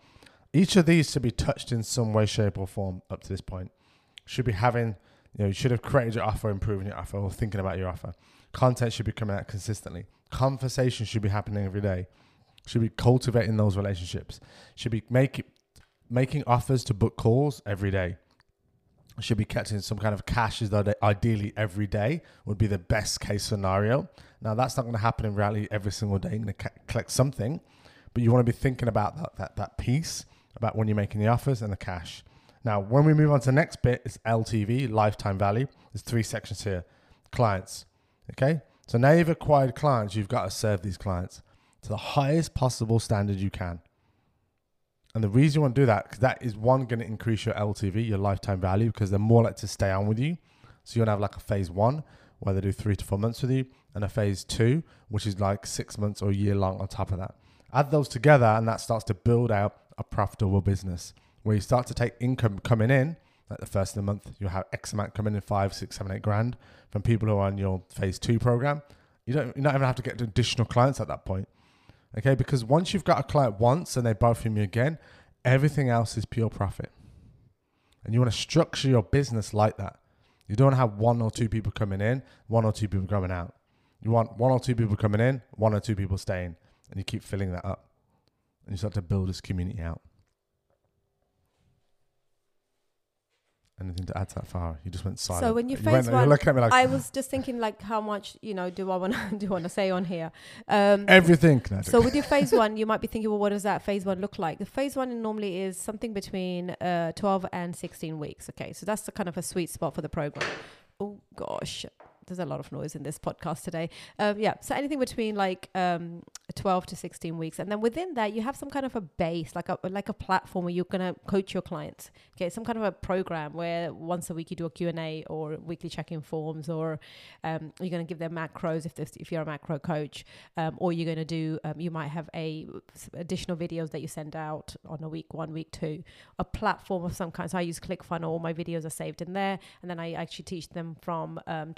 Each of these should be touched in some way, shape, or form up to this point. Should be having you know, you should have created your offer, improving your offer, or thinking about your offer. Content should be coming out consistently. Conversation should be happening every day. Should be cultivating those relationships. Should be making making offers to book calls every day. Should be catching some kind of cash is that ideally every day would be the best case scenario. Now that's not going to happen in reality every single day. You're going to collect something, but you want to be thinking about that that that piece about when you're making the offers and the cash. Now, when we move on to the next bit, it's LTV, lifetime value. There's three sections here. Clients. Okay. So now you've acquired clients, you've got to serve these clients to the highest possible standard you can. And the reason you want to do that, because that is one going to increase your LTV, your lifetime value, because they're more likely to stay on with you. So you want to have like a phase one, where they do three to four months with you, and a phase two, which is like six months or a year long on top of that. Add those together, and that starts to build out a profitable business where you start to take income coming in. Like the first of the month, you'll have X amount coming in five, six, seven, eight grand from people who are on your phase two program. You don't, you don't even have to get additional clients at that point. Okay, because once you've got a client once and they buy from you again, everything else is pure profit. And you want to structure your business like that. You don't have one or two people coming in, one or two people coming out. You want one or two people coming in, one or two people staying, and you keep filling that up. And you start to build this community out. Anything to add to that far? You just went silent. So when you you phase went, one, you're looking at me like I was just thinking like how much you know do I want to do want to say on here. Um, everything. No, so with your phase one, you might be thinking, well, what does that phase one look like? The phase one normally is something between uh, 12 and 16 weeks. Okay, so that's the kind of a sweet spot for the program. Oh gosh, there's a lot of noise in this podcast today. Um, yeah, so anything between like um, 12 to 16 weeks, and then within that, you have some kind of a base, like a like a platform where you're gonna coach your clients. Okay, some kind of a program where once a week you do a Q and A or weekly check-in forms, or um, you're gonna give them macros if if you're a macro coach, um, or you're gonna do um, you might have a additional videos that you send out on a week one, week two, a platform of some kind. So I use ClickFunnels, all my videos are saved in there, and then I actually teach them from um,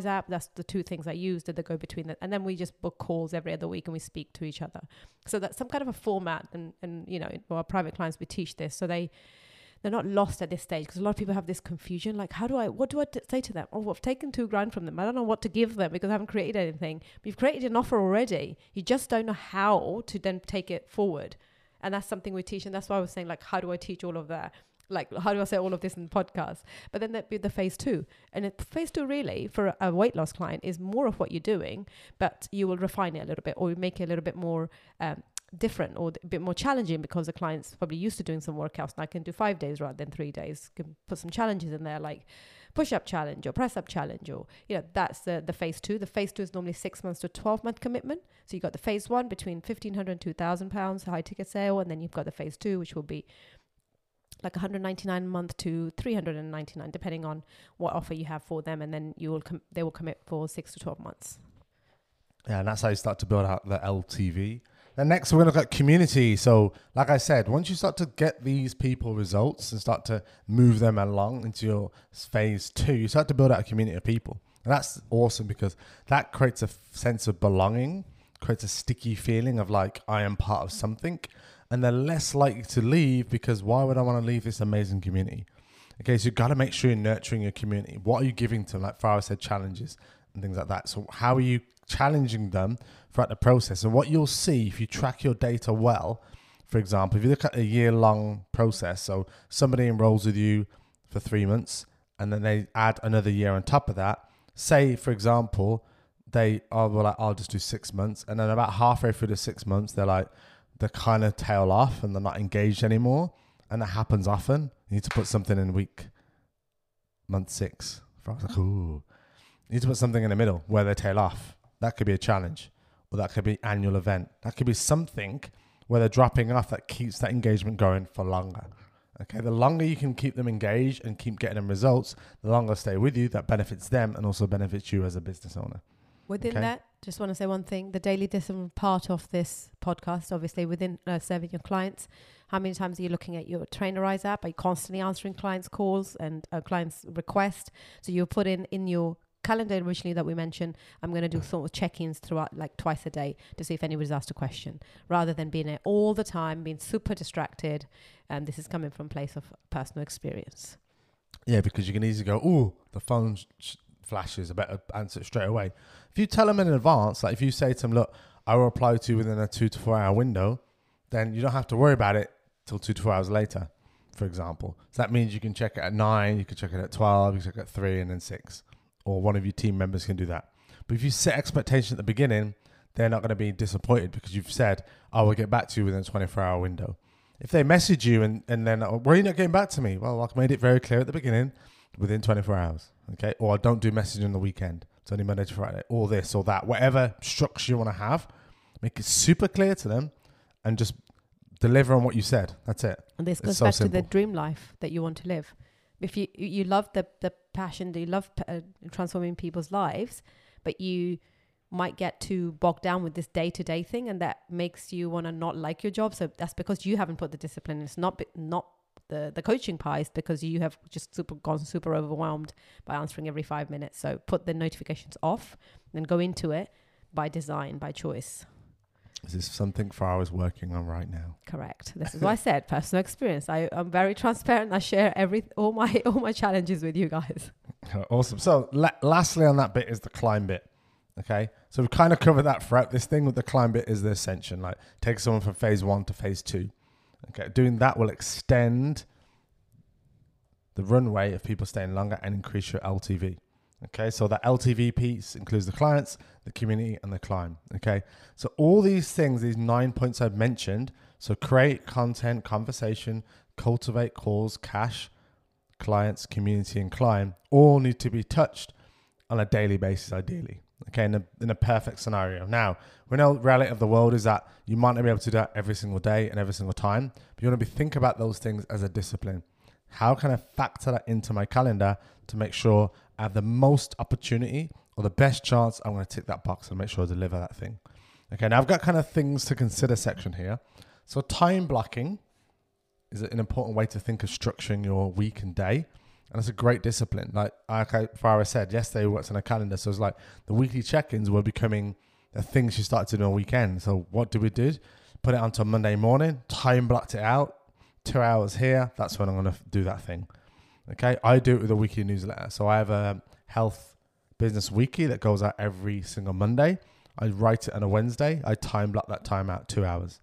App. That's the two things I use that they go between that. And then we just book calls every other week and we speak to each other. So that's some kind of a format. And, and you know, our private clients, we teach this. So they, they're not lost at this stage because a lot of people have this confusion like how do i what do I t- say to them oh i've taken two grand from them i don't know what to give them because i haven't created anything but you've created an offer already you just don't know how to then take it forward and that's something we teach and that's why i was saying like how do i teach all of that like how do I say all of this in the podcast? But then that'd be the phase two. And it, phase two really for a weight loss client is more of what you're doing, but you will refine it a little bit or make it a little bit more um, different or a bit more challenging because the client's probably used to doing some workouts and I can do five days rather than three days. Can put some challenges in there like push up challenge or press up challenge or you know that's the the phase two the phase two is normally six months to 12 month commitment so you got the phase one between 1500 and 2000 pounds high ticket sale and then you've got the phase two which will be like 199 a month to 399 depending on what offer you have for them and then you will com- they will commit for 6 to 12 months. Yeah and that's how you start to build out the ltv then next we're going to look at community. So like i said once you start to get these people results and start to move them along into your phase two you start to build out a community of people. And that's awesome because that creates a f- sense of belonging creates a sticky feeling of like i am part of something and they're less likely to leave because why would I want to leave this amazing community? Okay, so you've got to make sure you're nurturing your community. What are you giving to them? Like Farah said, challenges and things like that. So, how are you challenging them throughout the process? And what you'll see if you track your data well, for example, if you look at a year long process, so somebody enrolls with you for three months and then they add another year on top of that. Say, for example, they are like, I'll just do six months. And then about halfway through the six months, they're like, they kind of tail off and they're not engaged anymore. And that happens often. You need to put something in week month six. Was like, ooh. You need to put something in the middle where they tail off. That could be a challenge. Or that could be annual event. That could be something where they're dropping off that keeps that engagement going for longer. Okay, the longer you can keep them engaged and keep getting them results, the longer they stay with you. That benefits them and also benefits you as a business owner. Within okay. that, just want to say one thing: the daily discipline part of this podcast, obviously, within uh, serving your clients. How many times are you looking at your Trainerize app? Are you constantly answering clients' calls and uh, clients' requests? So you put in in your calendar originally that we mentioned, I'm going to do sort of check-ins throughout, like twice a day, to see if anybody's asked a question, rather than being there all the time, being super distracted. And this is coming from place of personal experience. Yeah, because you can easily go, oh, the phone sh- flashes a better answer straight away. If you tell them in advance, like if you say to them, look, I will reply to you within a two to four hour window, then you don't have to worry about it till two to four hours later, for example. So that means you can check it at nine, you can check it at 12, you can check it at three, and then six. Or one of your team members can do that. But if you set expectation at the beginning, they're not going to be disappointed because you've said, I will get back to you within a 24 hour window. If they message you and, and then, why are you not getting back to me? Well, I've made it very clear at the beginning within 24 hours. Okay. Or I don't do messaging on the weekend. It's only Monday to Friday, or this or that, whatever structure you want to have, make it super clear to them and just deliver on what you said. That's it. And this It's goes so back to the dream life that you want to live. If you you love the the passion, you love uh, transforming people's lives, but you might get too bogged down with this day to day thing, and that makes you want to not like your job. So that's because you haven't put the discipline. It's not not the the coaching. It's because you have just super gone super overwhelmed by answering every five minutes. So put the notifications off, and go into it by design, by choice. This is something was working on right now. Correct. This is what I said. Personal experience. I, I'm very transparent. I share every all my all my challenges with you guys. Awesome. So, la- lastly, on that bit is the climb bit. Okay. So, we've kind of covered that throughout. This thing with the climb bit is the ascension, like take someone from phase one to phase two. Okay. Doing that will extend the runway of people staying longer and increase your LTV. Okay. So, that LTV piece includes the clients, the community, and the climb. Okay. So, all these things, these nine points I've mentioned so, create content, conversation, cultivate calls, cash, clients, community, and climb all need to be touched on a daily basis, ideally. Okay, in a, in a perfect scenario. Now, we know the reality of the world is that you might not be able to do that every single day and every single time, but you want to be think about those things as a discipline. How can I factor that into my calendar to make sure I have the most opportunity or the best chance I'm going to tick that box and make sure I deliver that thing? Okay, now I've got kind of things to consider section here. So, time blocking is an important way to think of structuring your week and day. And it's a great discipline. Like, like Farah said, yesterday we worked on a calendar. So it's like the weekly check ins were becoming the things she started to do on weekend. So what did we do? Put it onto Monday morning, time blocked it out, two hours here. That's when I'm going to do that thing. Okay. I do it with a weekly newsletter. So I have a health business weekly that goes out every single Monday. I write it on a Wednesday. I time block that time out two hours.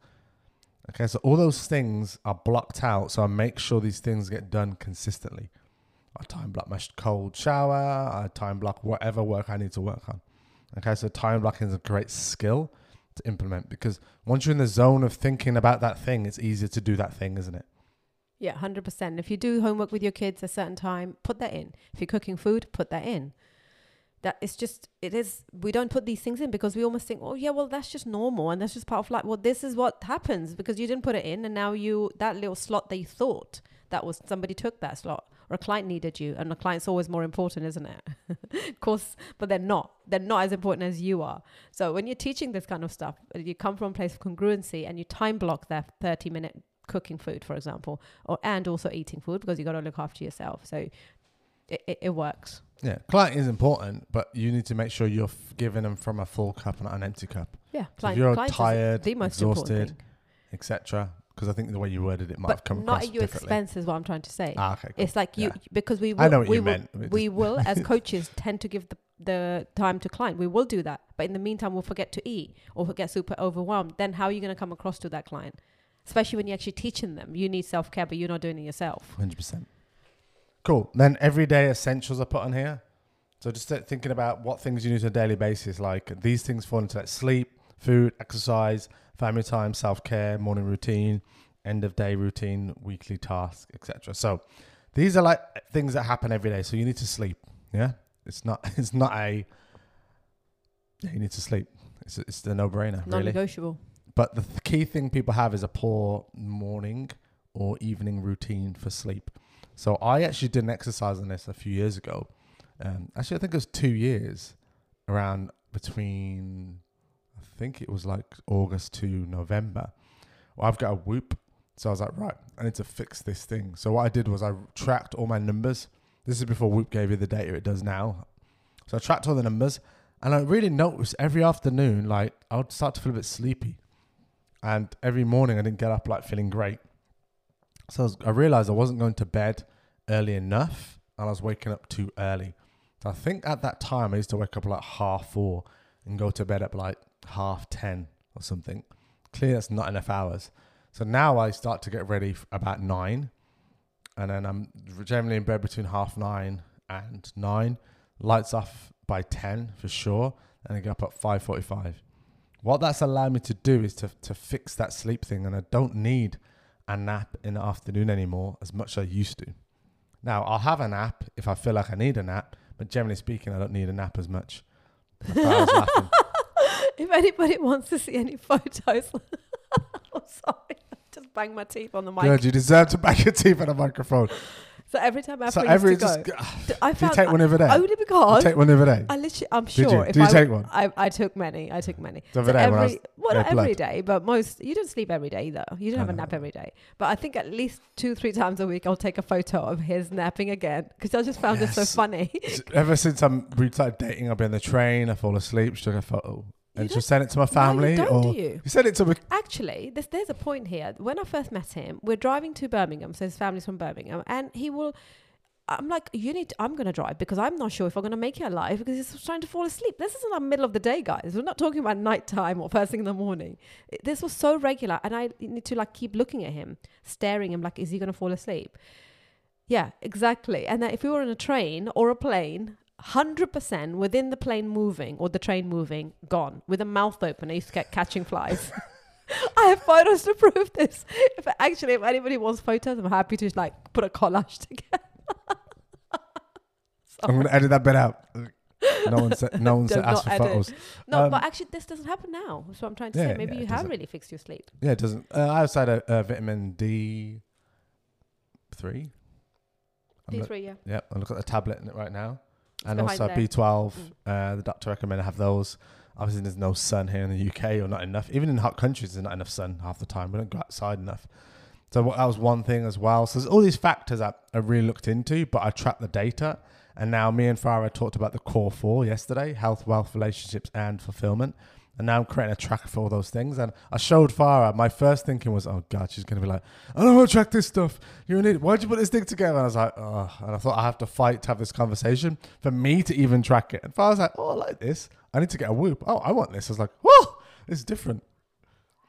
Okay, so all those things are blocked out. So I make sure these things get done consistently. I time block my cold shower. I time block whatever work I need to work on. Okay, so time blocking is a great skill to implement because once you're in the zone of thinking about that thing, it's easier to do that thing, isn't it? Yeah, hundred percent. If you do homework with your kids a certain time, put that in. If you're cooking food, put that in. That it's just it is. We don't put these things in because we almost think, oh yeah, well that's just normal and that's just part of life. Well, this is what happens because you didn't put it in, and now you that little slot that you thought that was somebody took that slot or a client needed you, and the client's always more important, isn't it? of course, but they're not. They're not as important as you are. So when you're teaching this kind of stuff, uh, you come from a place of congruency and you time block that 30 minute cooking food, for example, or and also eating food because you got to look after yourself. So it, it, it works. Yeah, client is important, but you need to make sure you're f- giving them from a full cup, not an empty cup, Yeah, So if you're tired, the most important exhausted, etc. Because I think the way you worded it might have but come not across at your differently. expense is what I'm trying to say. Ah, okay. cool. It's like you Yeah. because we will, I know what we you will, meant. We will as coaches tend to give the the time to client. We will do that, but in the meantime, we'll forget to eat or get super overwhelmed. Then how are you going to come across to that client? Especially when you're actually teaching them, you need self care, but you're not doing it yourself. Hundred percent. Cool. Then everyday essentials are put on here. So just thinking about what things you need on a daily basis. Like these things fall into like sleep, food, exercise, family time, self care, morning routine, end of day routine, weekly tasks, etc. So these are like things that happen every day. So you need to sleep. Yeah. It's not. It's not a. Yeah, you need to sleep. It's it's the no brainer. Non Really. negotiable. But the th- key thing people have is a poor morning or evening routine for sleep. So I actually did an exercise on this a few years ago. Um, actually, I think it was two years around between, think it was like August to November. Well, I've got a whoop. So I was like, right, I need to fix this thing. So what I did was I tracked all my numbers. This is before Whoop gave you the data it does now. So I tracked all the numbers and I really noticed every afternoon, like I would start to feel a bit sleepy. And every morning I didn't get up like feeling great. So I, was, I realized I wasn't going to bed early enough and I was waking up too early. So I think at that time I used to wake up like half four and go to bed at like half 10 or something. Clearly, that's not enough hours. So now I start to get ready about nine. And then I'm generally in bed between half nine and nine. Lights off by 10 for sure. And I get up at 5.45. What that's allowed me to do is to, to fix that sleep thing. And I don't need a nap in the afternoon anymore as much as I used to. Now, I'll have a nap if I feel like I need a nap. But generally speaking, I don't need a nap as much. My pal's laughing. If anybody wants to see any photos, I'm sorry. I Just bang my teeth on the mic. Good, you deserve to bang your teeth on a microphone. So every time I so every to go, just d- ah, I do you found take one every day? only You because take one every day. I literally, I'm Did sure you? if Did you I, take one? I, I took many. I took many. So day I every, was- well, not every day, but most. You don't sleep every day either. You don't I have a know. nap every day. But I think at least two, three times a week, I'll take a photo of his napping again because I just found it so funny. Ever since I'm started dating, I'll be on the train, I fall asleep, she took a photo. You And she'll send it to my No, family you don't, or do you? you send it to me. Actually, there's, there's a point here. When I first met him, we're driving to Birmingham, so his family's from Birmingham, and he will. I'm like, you need. I'm going to drive because I'm not sure if I'm going to make it alive because he's trying to fall asleep. This isn't the middle of the day, guys. We're not talking about nighttime or first thing in the morning. It- This was so regular, and I need to like keep looking at him, staring him, like, is he going to fall asleep? Yeah, exactly. And then if we were on a train or a plane, hundred percent within the plane moving or the train moving, gone with a mouth open. I used to get catching flies. I have photos to prove this. If actually, if anybody wants photos, I'm happy to like put a collage together. I'm gonna edit that bit out. No one said no one said ask for edit. photos. No, Um, but actually, this doesn't happen now. So I'm trying to Yeah, say, maybe yeah, you have really fixed your sleep. Yeah, it doesn't uh, outside of uh, vitamin D three. D three, yeah. yeah, I look at the tablet in it right now. And also there. B12. Mm. Uh, the doctor recommended I have those. Obviously, there's no sun here in the UK or not enough. Even in hot countries, there's not enough sun half the time. We don't go outside enough. So that was one thing as well. So there's all these factors that I really looked into, but I tracked the data. And now me and Farah talked about the core four yesterday: health, wealth, relationships, and fulfillment. And now I'm creating a track for all those things. And I showed Farah. My first thinking was, "Oh God, she's gonna be like, I don't want to track this stuff. You're an idiot. Why'd you put this thing together?" And I was like, "Oh." And I thought I have to fight to have this conversation for me to even track it. And Farah was like, "Oh, I like this. I need to get a whoop. Oh, I want this." I was like, "Whoa, this is different."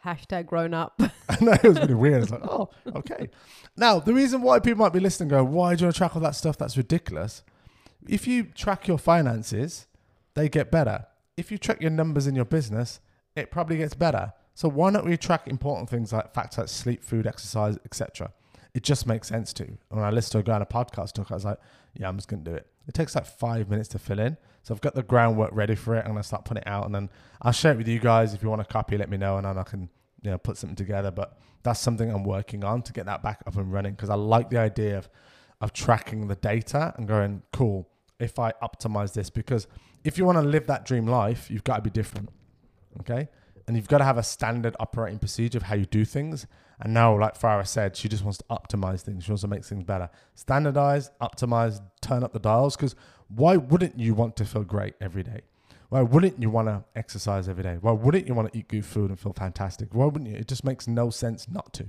Hashtag grown up. I know it was really weird. It's like, oh, okay. Now, the reason why people might be listening, going, why do you want to track all that stuff? That's ridiculous. If you track your finances, they get better. If you track your numbers in your business, it probably gets better. So why not we track important things like facts like sleep, food, exercise, etc. It just makes sense to. When I listened to a guy on a podcast talk, I was like, yeah, I'm just gonna do it. It takes like five minutes to fill in. So I've got the groundwork ready for it. I'm gonna start putting it out, and then I'll share it with you guys. If you want a copy, let me know, and then I can you know put something together. But that's something I'm working on to get that back up and running because I like the idea of of tracking the data and going, cool. If I optimize this, because if you want to live that dream life, you've got to be different. Okay. And you've got to have a standard operating procedure of how you do things. And now, like Farah said, she just wants to optimize things. She wants to make things better. Standardize, optimize, turn up the dials. Because why wouldn't you want to feel great every day? Why wouldn't you want to exercise every day? Why wouldn't you want to eat good food and feel fantastic? Why wouldn't you? It just makes no sense not to.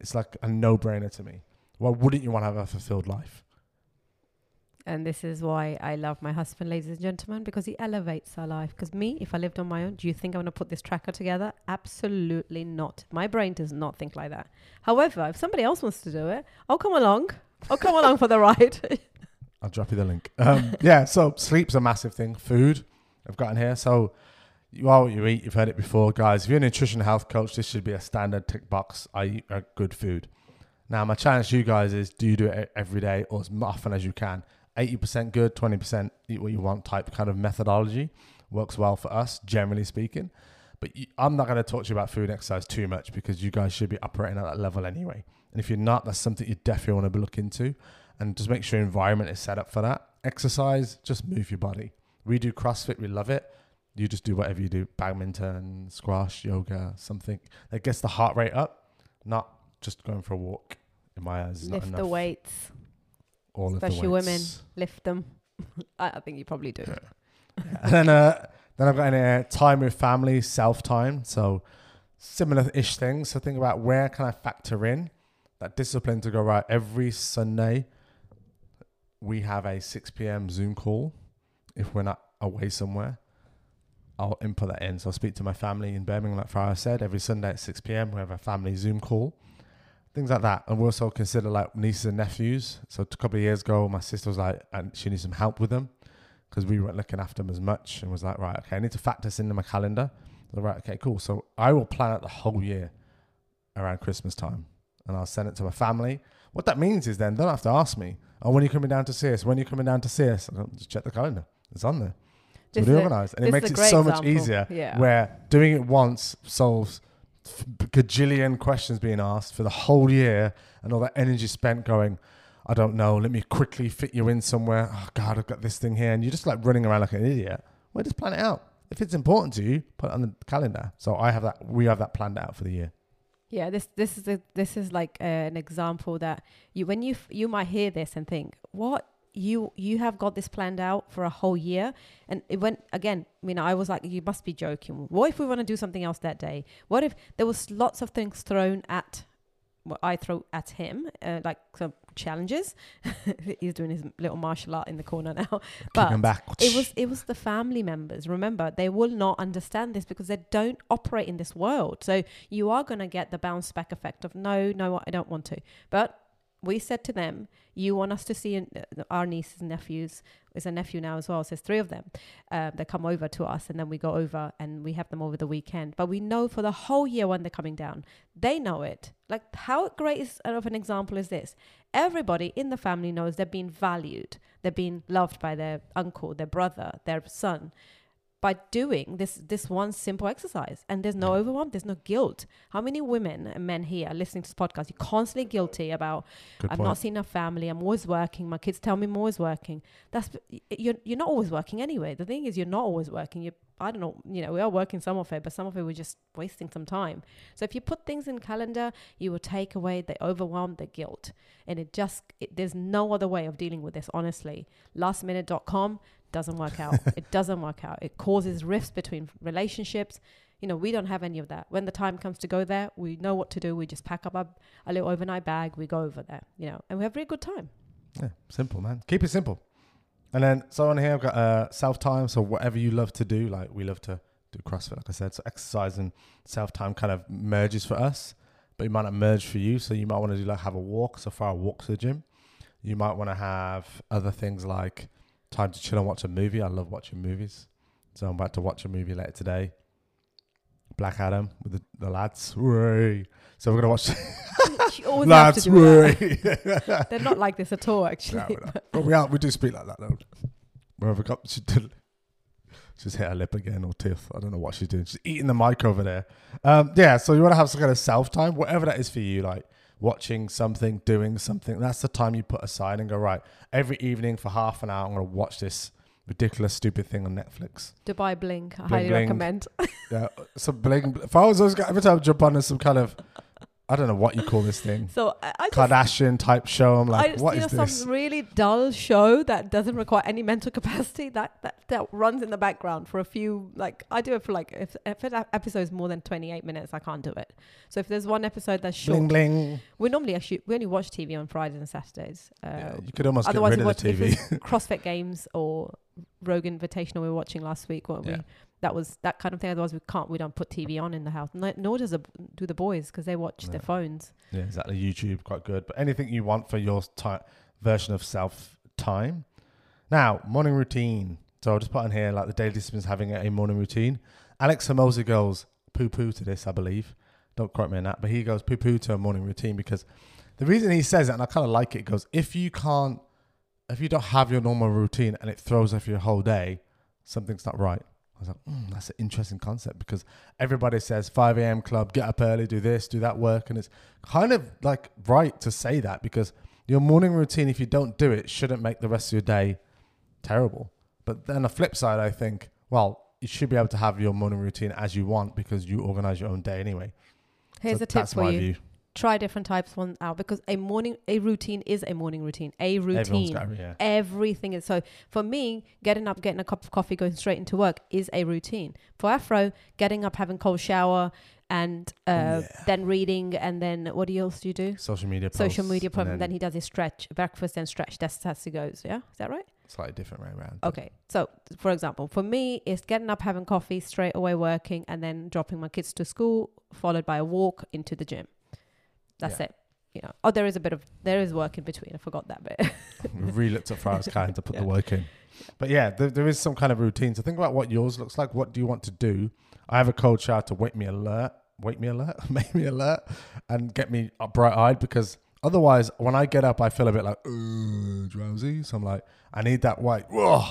It's like a no brainer to me. Why wouldn't you want to have a fulfilled life? And this is why I love my husband, ladies and gentlemen, because he elevates our life. Because me, if I lived on my own, do you think I'm going to put this tracker together? Absolutely not. My brain does not think like that. However, if somebody else wants to do it, I'll come along. I'll come along for the ride. I'll drop you the link. Um, yeah, so sleep's a massive thing. Food, I've got in here. So you are what you eat. You've heard it before, guys. If you're a nutrition health coach, this should be a standard tick box. I eat good food. Now, my challenge to you guys is: do you do it every day or as often as you can? Eighty percent good, twenty percent eat what you want type kind of methodology works well for us, generally speaking. But you, I'm not going to talk to you about food and exercise too much because you guys should be operating at that level anyway. And if you're not, that's something you definitely want to look into and just make sure your environment is set up for that. Exercise, just move your body. We do CrossFit, we love it. You just do whatever you do badminton, squash, yoga, something that gets the heart rate up, not just going for a walk. In my eyes, is not Lift enough. the weights, All especially of the women. lift them. I, I think you probably do. and then, uh, then I've got in a time with family, self time. So similar-ish things. So think about where can I factor in that discipline to go right every Sunday. We have a 6 p.m. Zoom call if we're not away somewhere. I'll input that in. So I'll speak to my family in Birmingham, like Farah said, every Sunday at 6 p.m. We have a family Zoom call, things like that. And we also consider like nieces and nephews. So a couple of years ago, my sister was like, and she needs some help with them because we weren't looking after them as much and was like, right, okay, I need to factor this into my calendar. So, right, okay, cool. So I will plan out the whole year around Christmas time and I'll send it to my family. What that means is then they don't have to ask me, oh, when are you coming down to see us? When are you coming down to see us? I don't just check the calendar. It's on there. It's This is a- organised. And it makes it so much easier Yeah. where doing it once solves gajillion questions being asked for the whole year and all that energy spent going, I don't know, let me quickly fit you in somewhere. Oh, God, I've got this thing here. And you're just like running around like an idiot. Well, just plan it out. If it's important to you, put it on the calendar. So I have that, we have that planned out for the year. Yeah, this this is a, this is like uh, an example that you when you you might hear this and think what you you have got this planned out for a whole year. And it went again I mean I was like you must be joking. What if we want to do something else that day? What if there was lots of things thrown at what I throw at him uh, like some challenges? He's doing his little martial art in the corner now. But it was it was the family members. Remember they will not understand this because they don't operate in this world. So you are going to get the bounce back effect of no no i don't want to. But we said to them you want us to see uh, our nieces and nephews Is a nephew now as well so there's three of them they come over to us and then we go over and we have them over the weekend. But we know for the whole year when they're coming down. They know it. Like how great is, of an example is this? Everybody in the family knows they're being valued. They're being loved by their uncle, their brother, their son by doing this this one simple exercise. And there's no overwhelm, there's no guilt. How many women and men here listening to this podcast? You're constantly guilty about Good I'm point. not seeing a family. I'm always working. My kids tell me I'm always working. That's you're you're not always working anyway. The thing is, you're not always working. You I don't know. You know, we are working some of it, but some of it we're just wasting some time. So if you put things in calendar, you will take away the overwhelm, the guilt, and it just it, there's no other way of dealing with this. Honestly, lastminute.com doesn't work out. it doesn't work out. It causes rifts between relationships. You know, we don't have any of that. When the time comes to go there, we know what to do. We just pack up a, a little overnight bag. We go over there, you know, and we have a very good time. Yeah, simple, man. Keep it simple. And then, so on here, I've got uh, self time. So, whatever you love to do, like we love to do CrossFit, like I said. So, exercise and self time kind of merges for us, but it might not merge for you. So, you might want to do like have a walk. So, far, a walk to the gym. You might want to have other things like time to chill and watch a movie. I love watching movies. So, I'm about to watch a movie later today. Black Adam with the, the lads. Hooray. So, we're going to watch you always have to lads. Hooray. They're not like this at all, actually. No, not. But we are. We do speak like that though. Wherever got she did, she's hit her lip again or teeth. I don't know what she's doing. She's eating the mic over there. Um, yeah. So you want to have some kind of self time, whatever that is for you, like watching something, doing something. That's the time you put aside and go right. Every evening for half an hour, I'm going to watch this ridiculous, stupid thing on Netflix. Dubai Blink, I Bling highly Bling. recommend. Yeah. So bling. If I was always every time I jump on there's some kind of, I don't know what you call this thing, So I, I just, Kardashian type show. I'm I like, just what you know is this? some really dull show that doesn't require any mental capacity that, that that runs in the background for a few like I do it for like if if an episode is more than 28 minutes I can't do it. So if there's one episode that's short, Bling bling. we normally actually we only watch TV on Fridays and Saturdays. Uh, Yeah, you could almost get otherwise, rid we of watch the TV. CrossFit Games or Rogue Invitational we were watching last week. What Yeah. we that was that kind of thing. Otherwise, we can't. We don't put TV on in the house. No, nor does the, do the boys because they watch their phones. Yeah, exactly. YouTube, quite good. But anything you want for your ti version of self time. Now, morning routine. So I'll just put on here like the Daily Disciplines having a morning routine. Alex Hormozi goes poo poo to this, I believe. Don't quote me on that, but he goes poo poo to a morning routine because the reason he says it, and I kind of like it, goes if you can't, if you don't have your normal routine and it throws off your whole day, something's not right. I was like, mm, that's an interesting concept because everybody says 5 a.m. club, get up early, do this, do that work. And it's kind of like right to say that because your morning routine, if you don't do it, shouldn't make the rest of your day terrible. But then the flip side, I think, well, you should be able to have your morning routine as you want because you organize your own day anyway. Here's So a tip that's for my you: view. Try different types one out because a morning a routine is a morning routine. A routine. got, yeah. Everything is so for me, getting up, getting a cup of coffee, going straight into work is a routine. For Afro, getting up, having cold shower, and uh, Yeah. then reading, and then what else do you do? Social media posts. Social media problem. then Then he does his stretch, breakfast and stretch. That's that's he goes. Yeah, is that right? slightly different way around. Okay. So, for example, for me, it's getting up, having coffee, straight away working, and then dropping my kids to school, followed by a walk into the gym. That's Yeah. it. You know. Oh, there is a bit of there is work in between. I forgot that bit. We've really looked at Farah's kind to put Yeah. the work in. But yeah, there, there is some kind of routine. So think about what yours looks like. What do you want to do? I have a cold shower to wake me alert, wake me alert, make me alert, and get me bright eyed because otherwise, when I get up, I feel a bit like "Ugh, drowsy. So I'm like, I need that white. Whoa,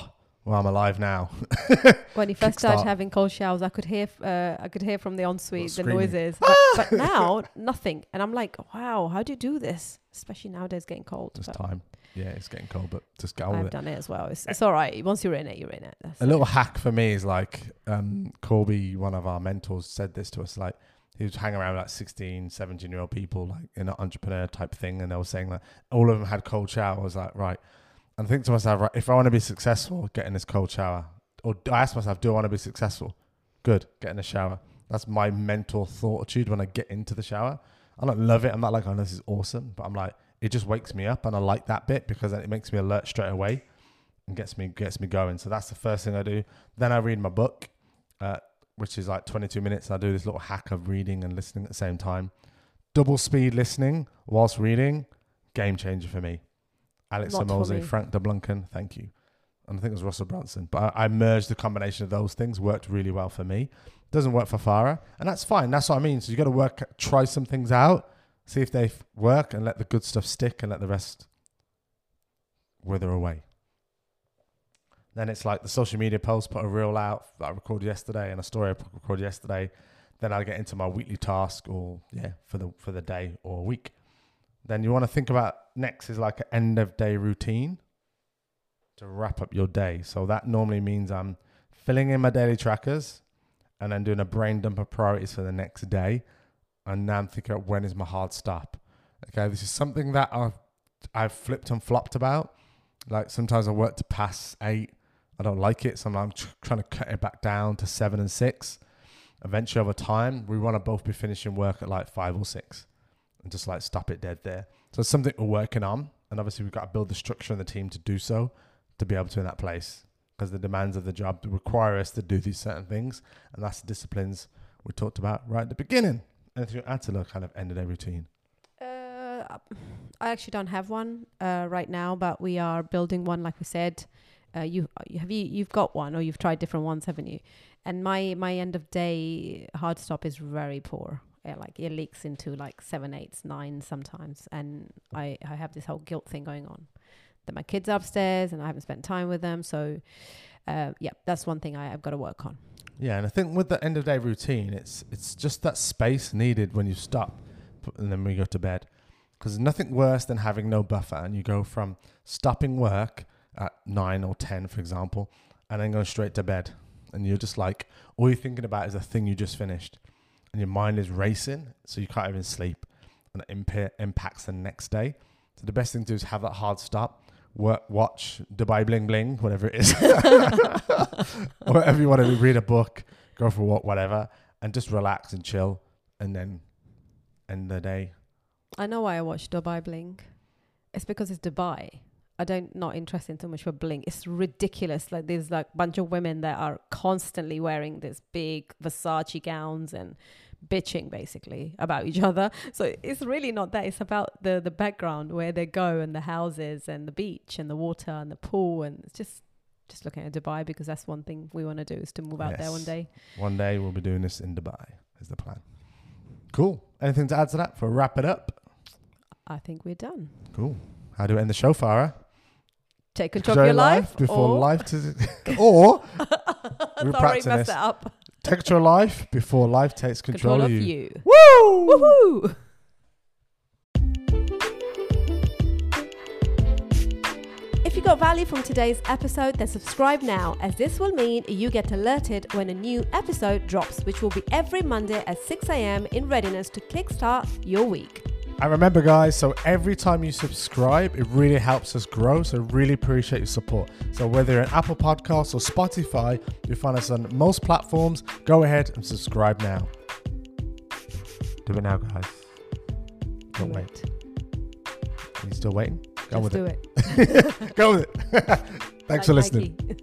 well, I'm alive now. when you first started having cold showers, I could hear uh, I could hear from the ensuite the noises, but, but now nothing. And I'm like, wow, how do you do this? Especially nowadays, getting cold. Just time. Yeah, it's getting cold, but just on I've with it. done it as well. It's, it's all right. Once you're in it, you're in it. That's A little hack for me is like um, Corby, one of our mentors, said this to us. Like he was hanging around with like 16, 17 year old people, like in an entrepreneur type thing, and they were saying that all of them had cold showers. Like, right. And think to myself, right, if I want to be successful, get in this cold shower. Or I ask myself, do I want to be successful? Good, get in the shower. That's my mental thought attitude when I get into the shower. I don't love it. I'm not like, oh, this is awesome, but I'm like, it just wakes me up, and I like that bit because it makes me alert straight away and gets me gets me going. So that's the first thing I do. Then I read my book, uh, which is like 22 minutes. I do this little hack of reading and listening at the same time. Double speed listening whilst reading, game changer for me. Alex Samolzi. Frank DeBlunken, thank you. And I think it was Russell Brunson. But I, I merged the combination of those things, worked really well for me. Doesn't work for Farah, and that's fine. That's what I mean. So you got to work, try some things out, see if they work, and let the good stuff stick, and let the rest wither away. Then it's like the social media post, put a reel out that I recorded yesterday and a story I recorded yesterday. Then I'll get into my weekly task or yeah, for the for the day or week. Then you want to think about next is like an end of day routine to wrap up your day. So that normally means I'm filling in my daily trackers and then doing a brain dump of priorities for the next day. And now I'm thinking about when is my hard stop. Okay, this is something that I've I've flipped and flopped about. Like sometimes I work to past eight. I don't like it, so I'm tr- trying to cut it back down to seven and six. Eventually, over time, we want to both be finishing work at like five or six, and just like stop it dead there. So it's something we're working on, and obviously we've got to build the structure and the team to do so, to be able to in that place, because the demands of the job require us to do these certain things, and that's the disciplines we talked about right at the beginning. Anything to add to the kind of end of day routine? Uh, I actually don't have one uh, right now, but we are building one. Like we said, uh, you you- have you you've got one, or you've tried different ones, haven't you? And my my end of day hard stop is very poor. Yeah, like it leaks into like seven, eights, nine sometimes, and I I have this whole guilt thing going on that my kids are upstairs and I haven't spent time with them. So, uh, yeah, that's one thing I, I've got to work on. Yeah, and I think with the end of day routine, it's it's just that space needed when you stop, and then we go to bed, because nothing worse than having no buffer, and you go from stopping work at nine or ten, for example, and then going straight to bed, and you're just like all you're thinking about is the thing you just finished, and your mind is racing, so you can't even sleep, and it impa- impacts the next day. So the best thing to do is have that hard stop. Work, watch Dubai Bling Bling, whatever it is, whatever you want to read a book, go for a walk, whatever, and just relax and chill, and then end the day. I know why I watch Dubai Bling. It's because it's Dubai. I don't not interested in too much for bling. It's ridiculous. Like there's like bunch of women that are constantly wearing this big Versace gowns and bitching basically about each other. So it's really not that. It's about the the background where they go and the houses and the beach and the water and the pool and it's just just looking at Dubai because that's one thing we want to do is to move out there one day. One day we'll be doing this in Dubai. Is the plan? Cool. Anything to add to that? For wrap it up. I think we're done. Cool. How do we end the show, Farah? Take control of your life, before or life to, or we Sorry, practice messed this. that up. take control of life before life takes control, Control of you. you. Woo! Woohoo! If you got value from today's episode, then subscribe now, as this will mean you get alerted when a new episode drops, which will be every Monday at 6 a.m. in readiness to kickstart your week. And remember, guys, so every time you subscribe, it really helps us grow. So, really appreciate your support. So, whether you're on Apple Podcasts or Spotify, you find us on most platforms. Go ahead and subscribe now. Do it now, guys. Don't Do wait. Are you still waiting? Go Just with do it. it. Go with it. Thanks Like for listening.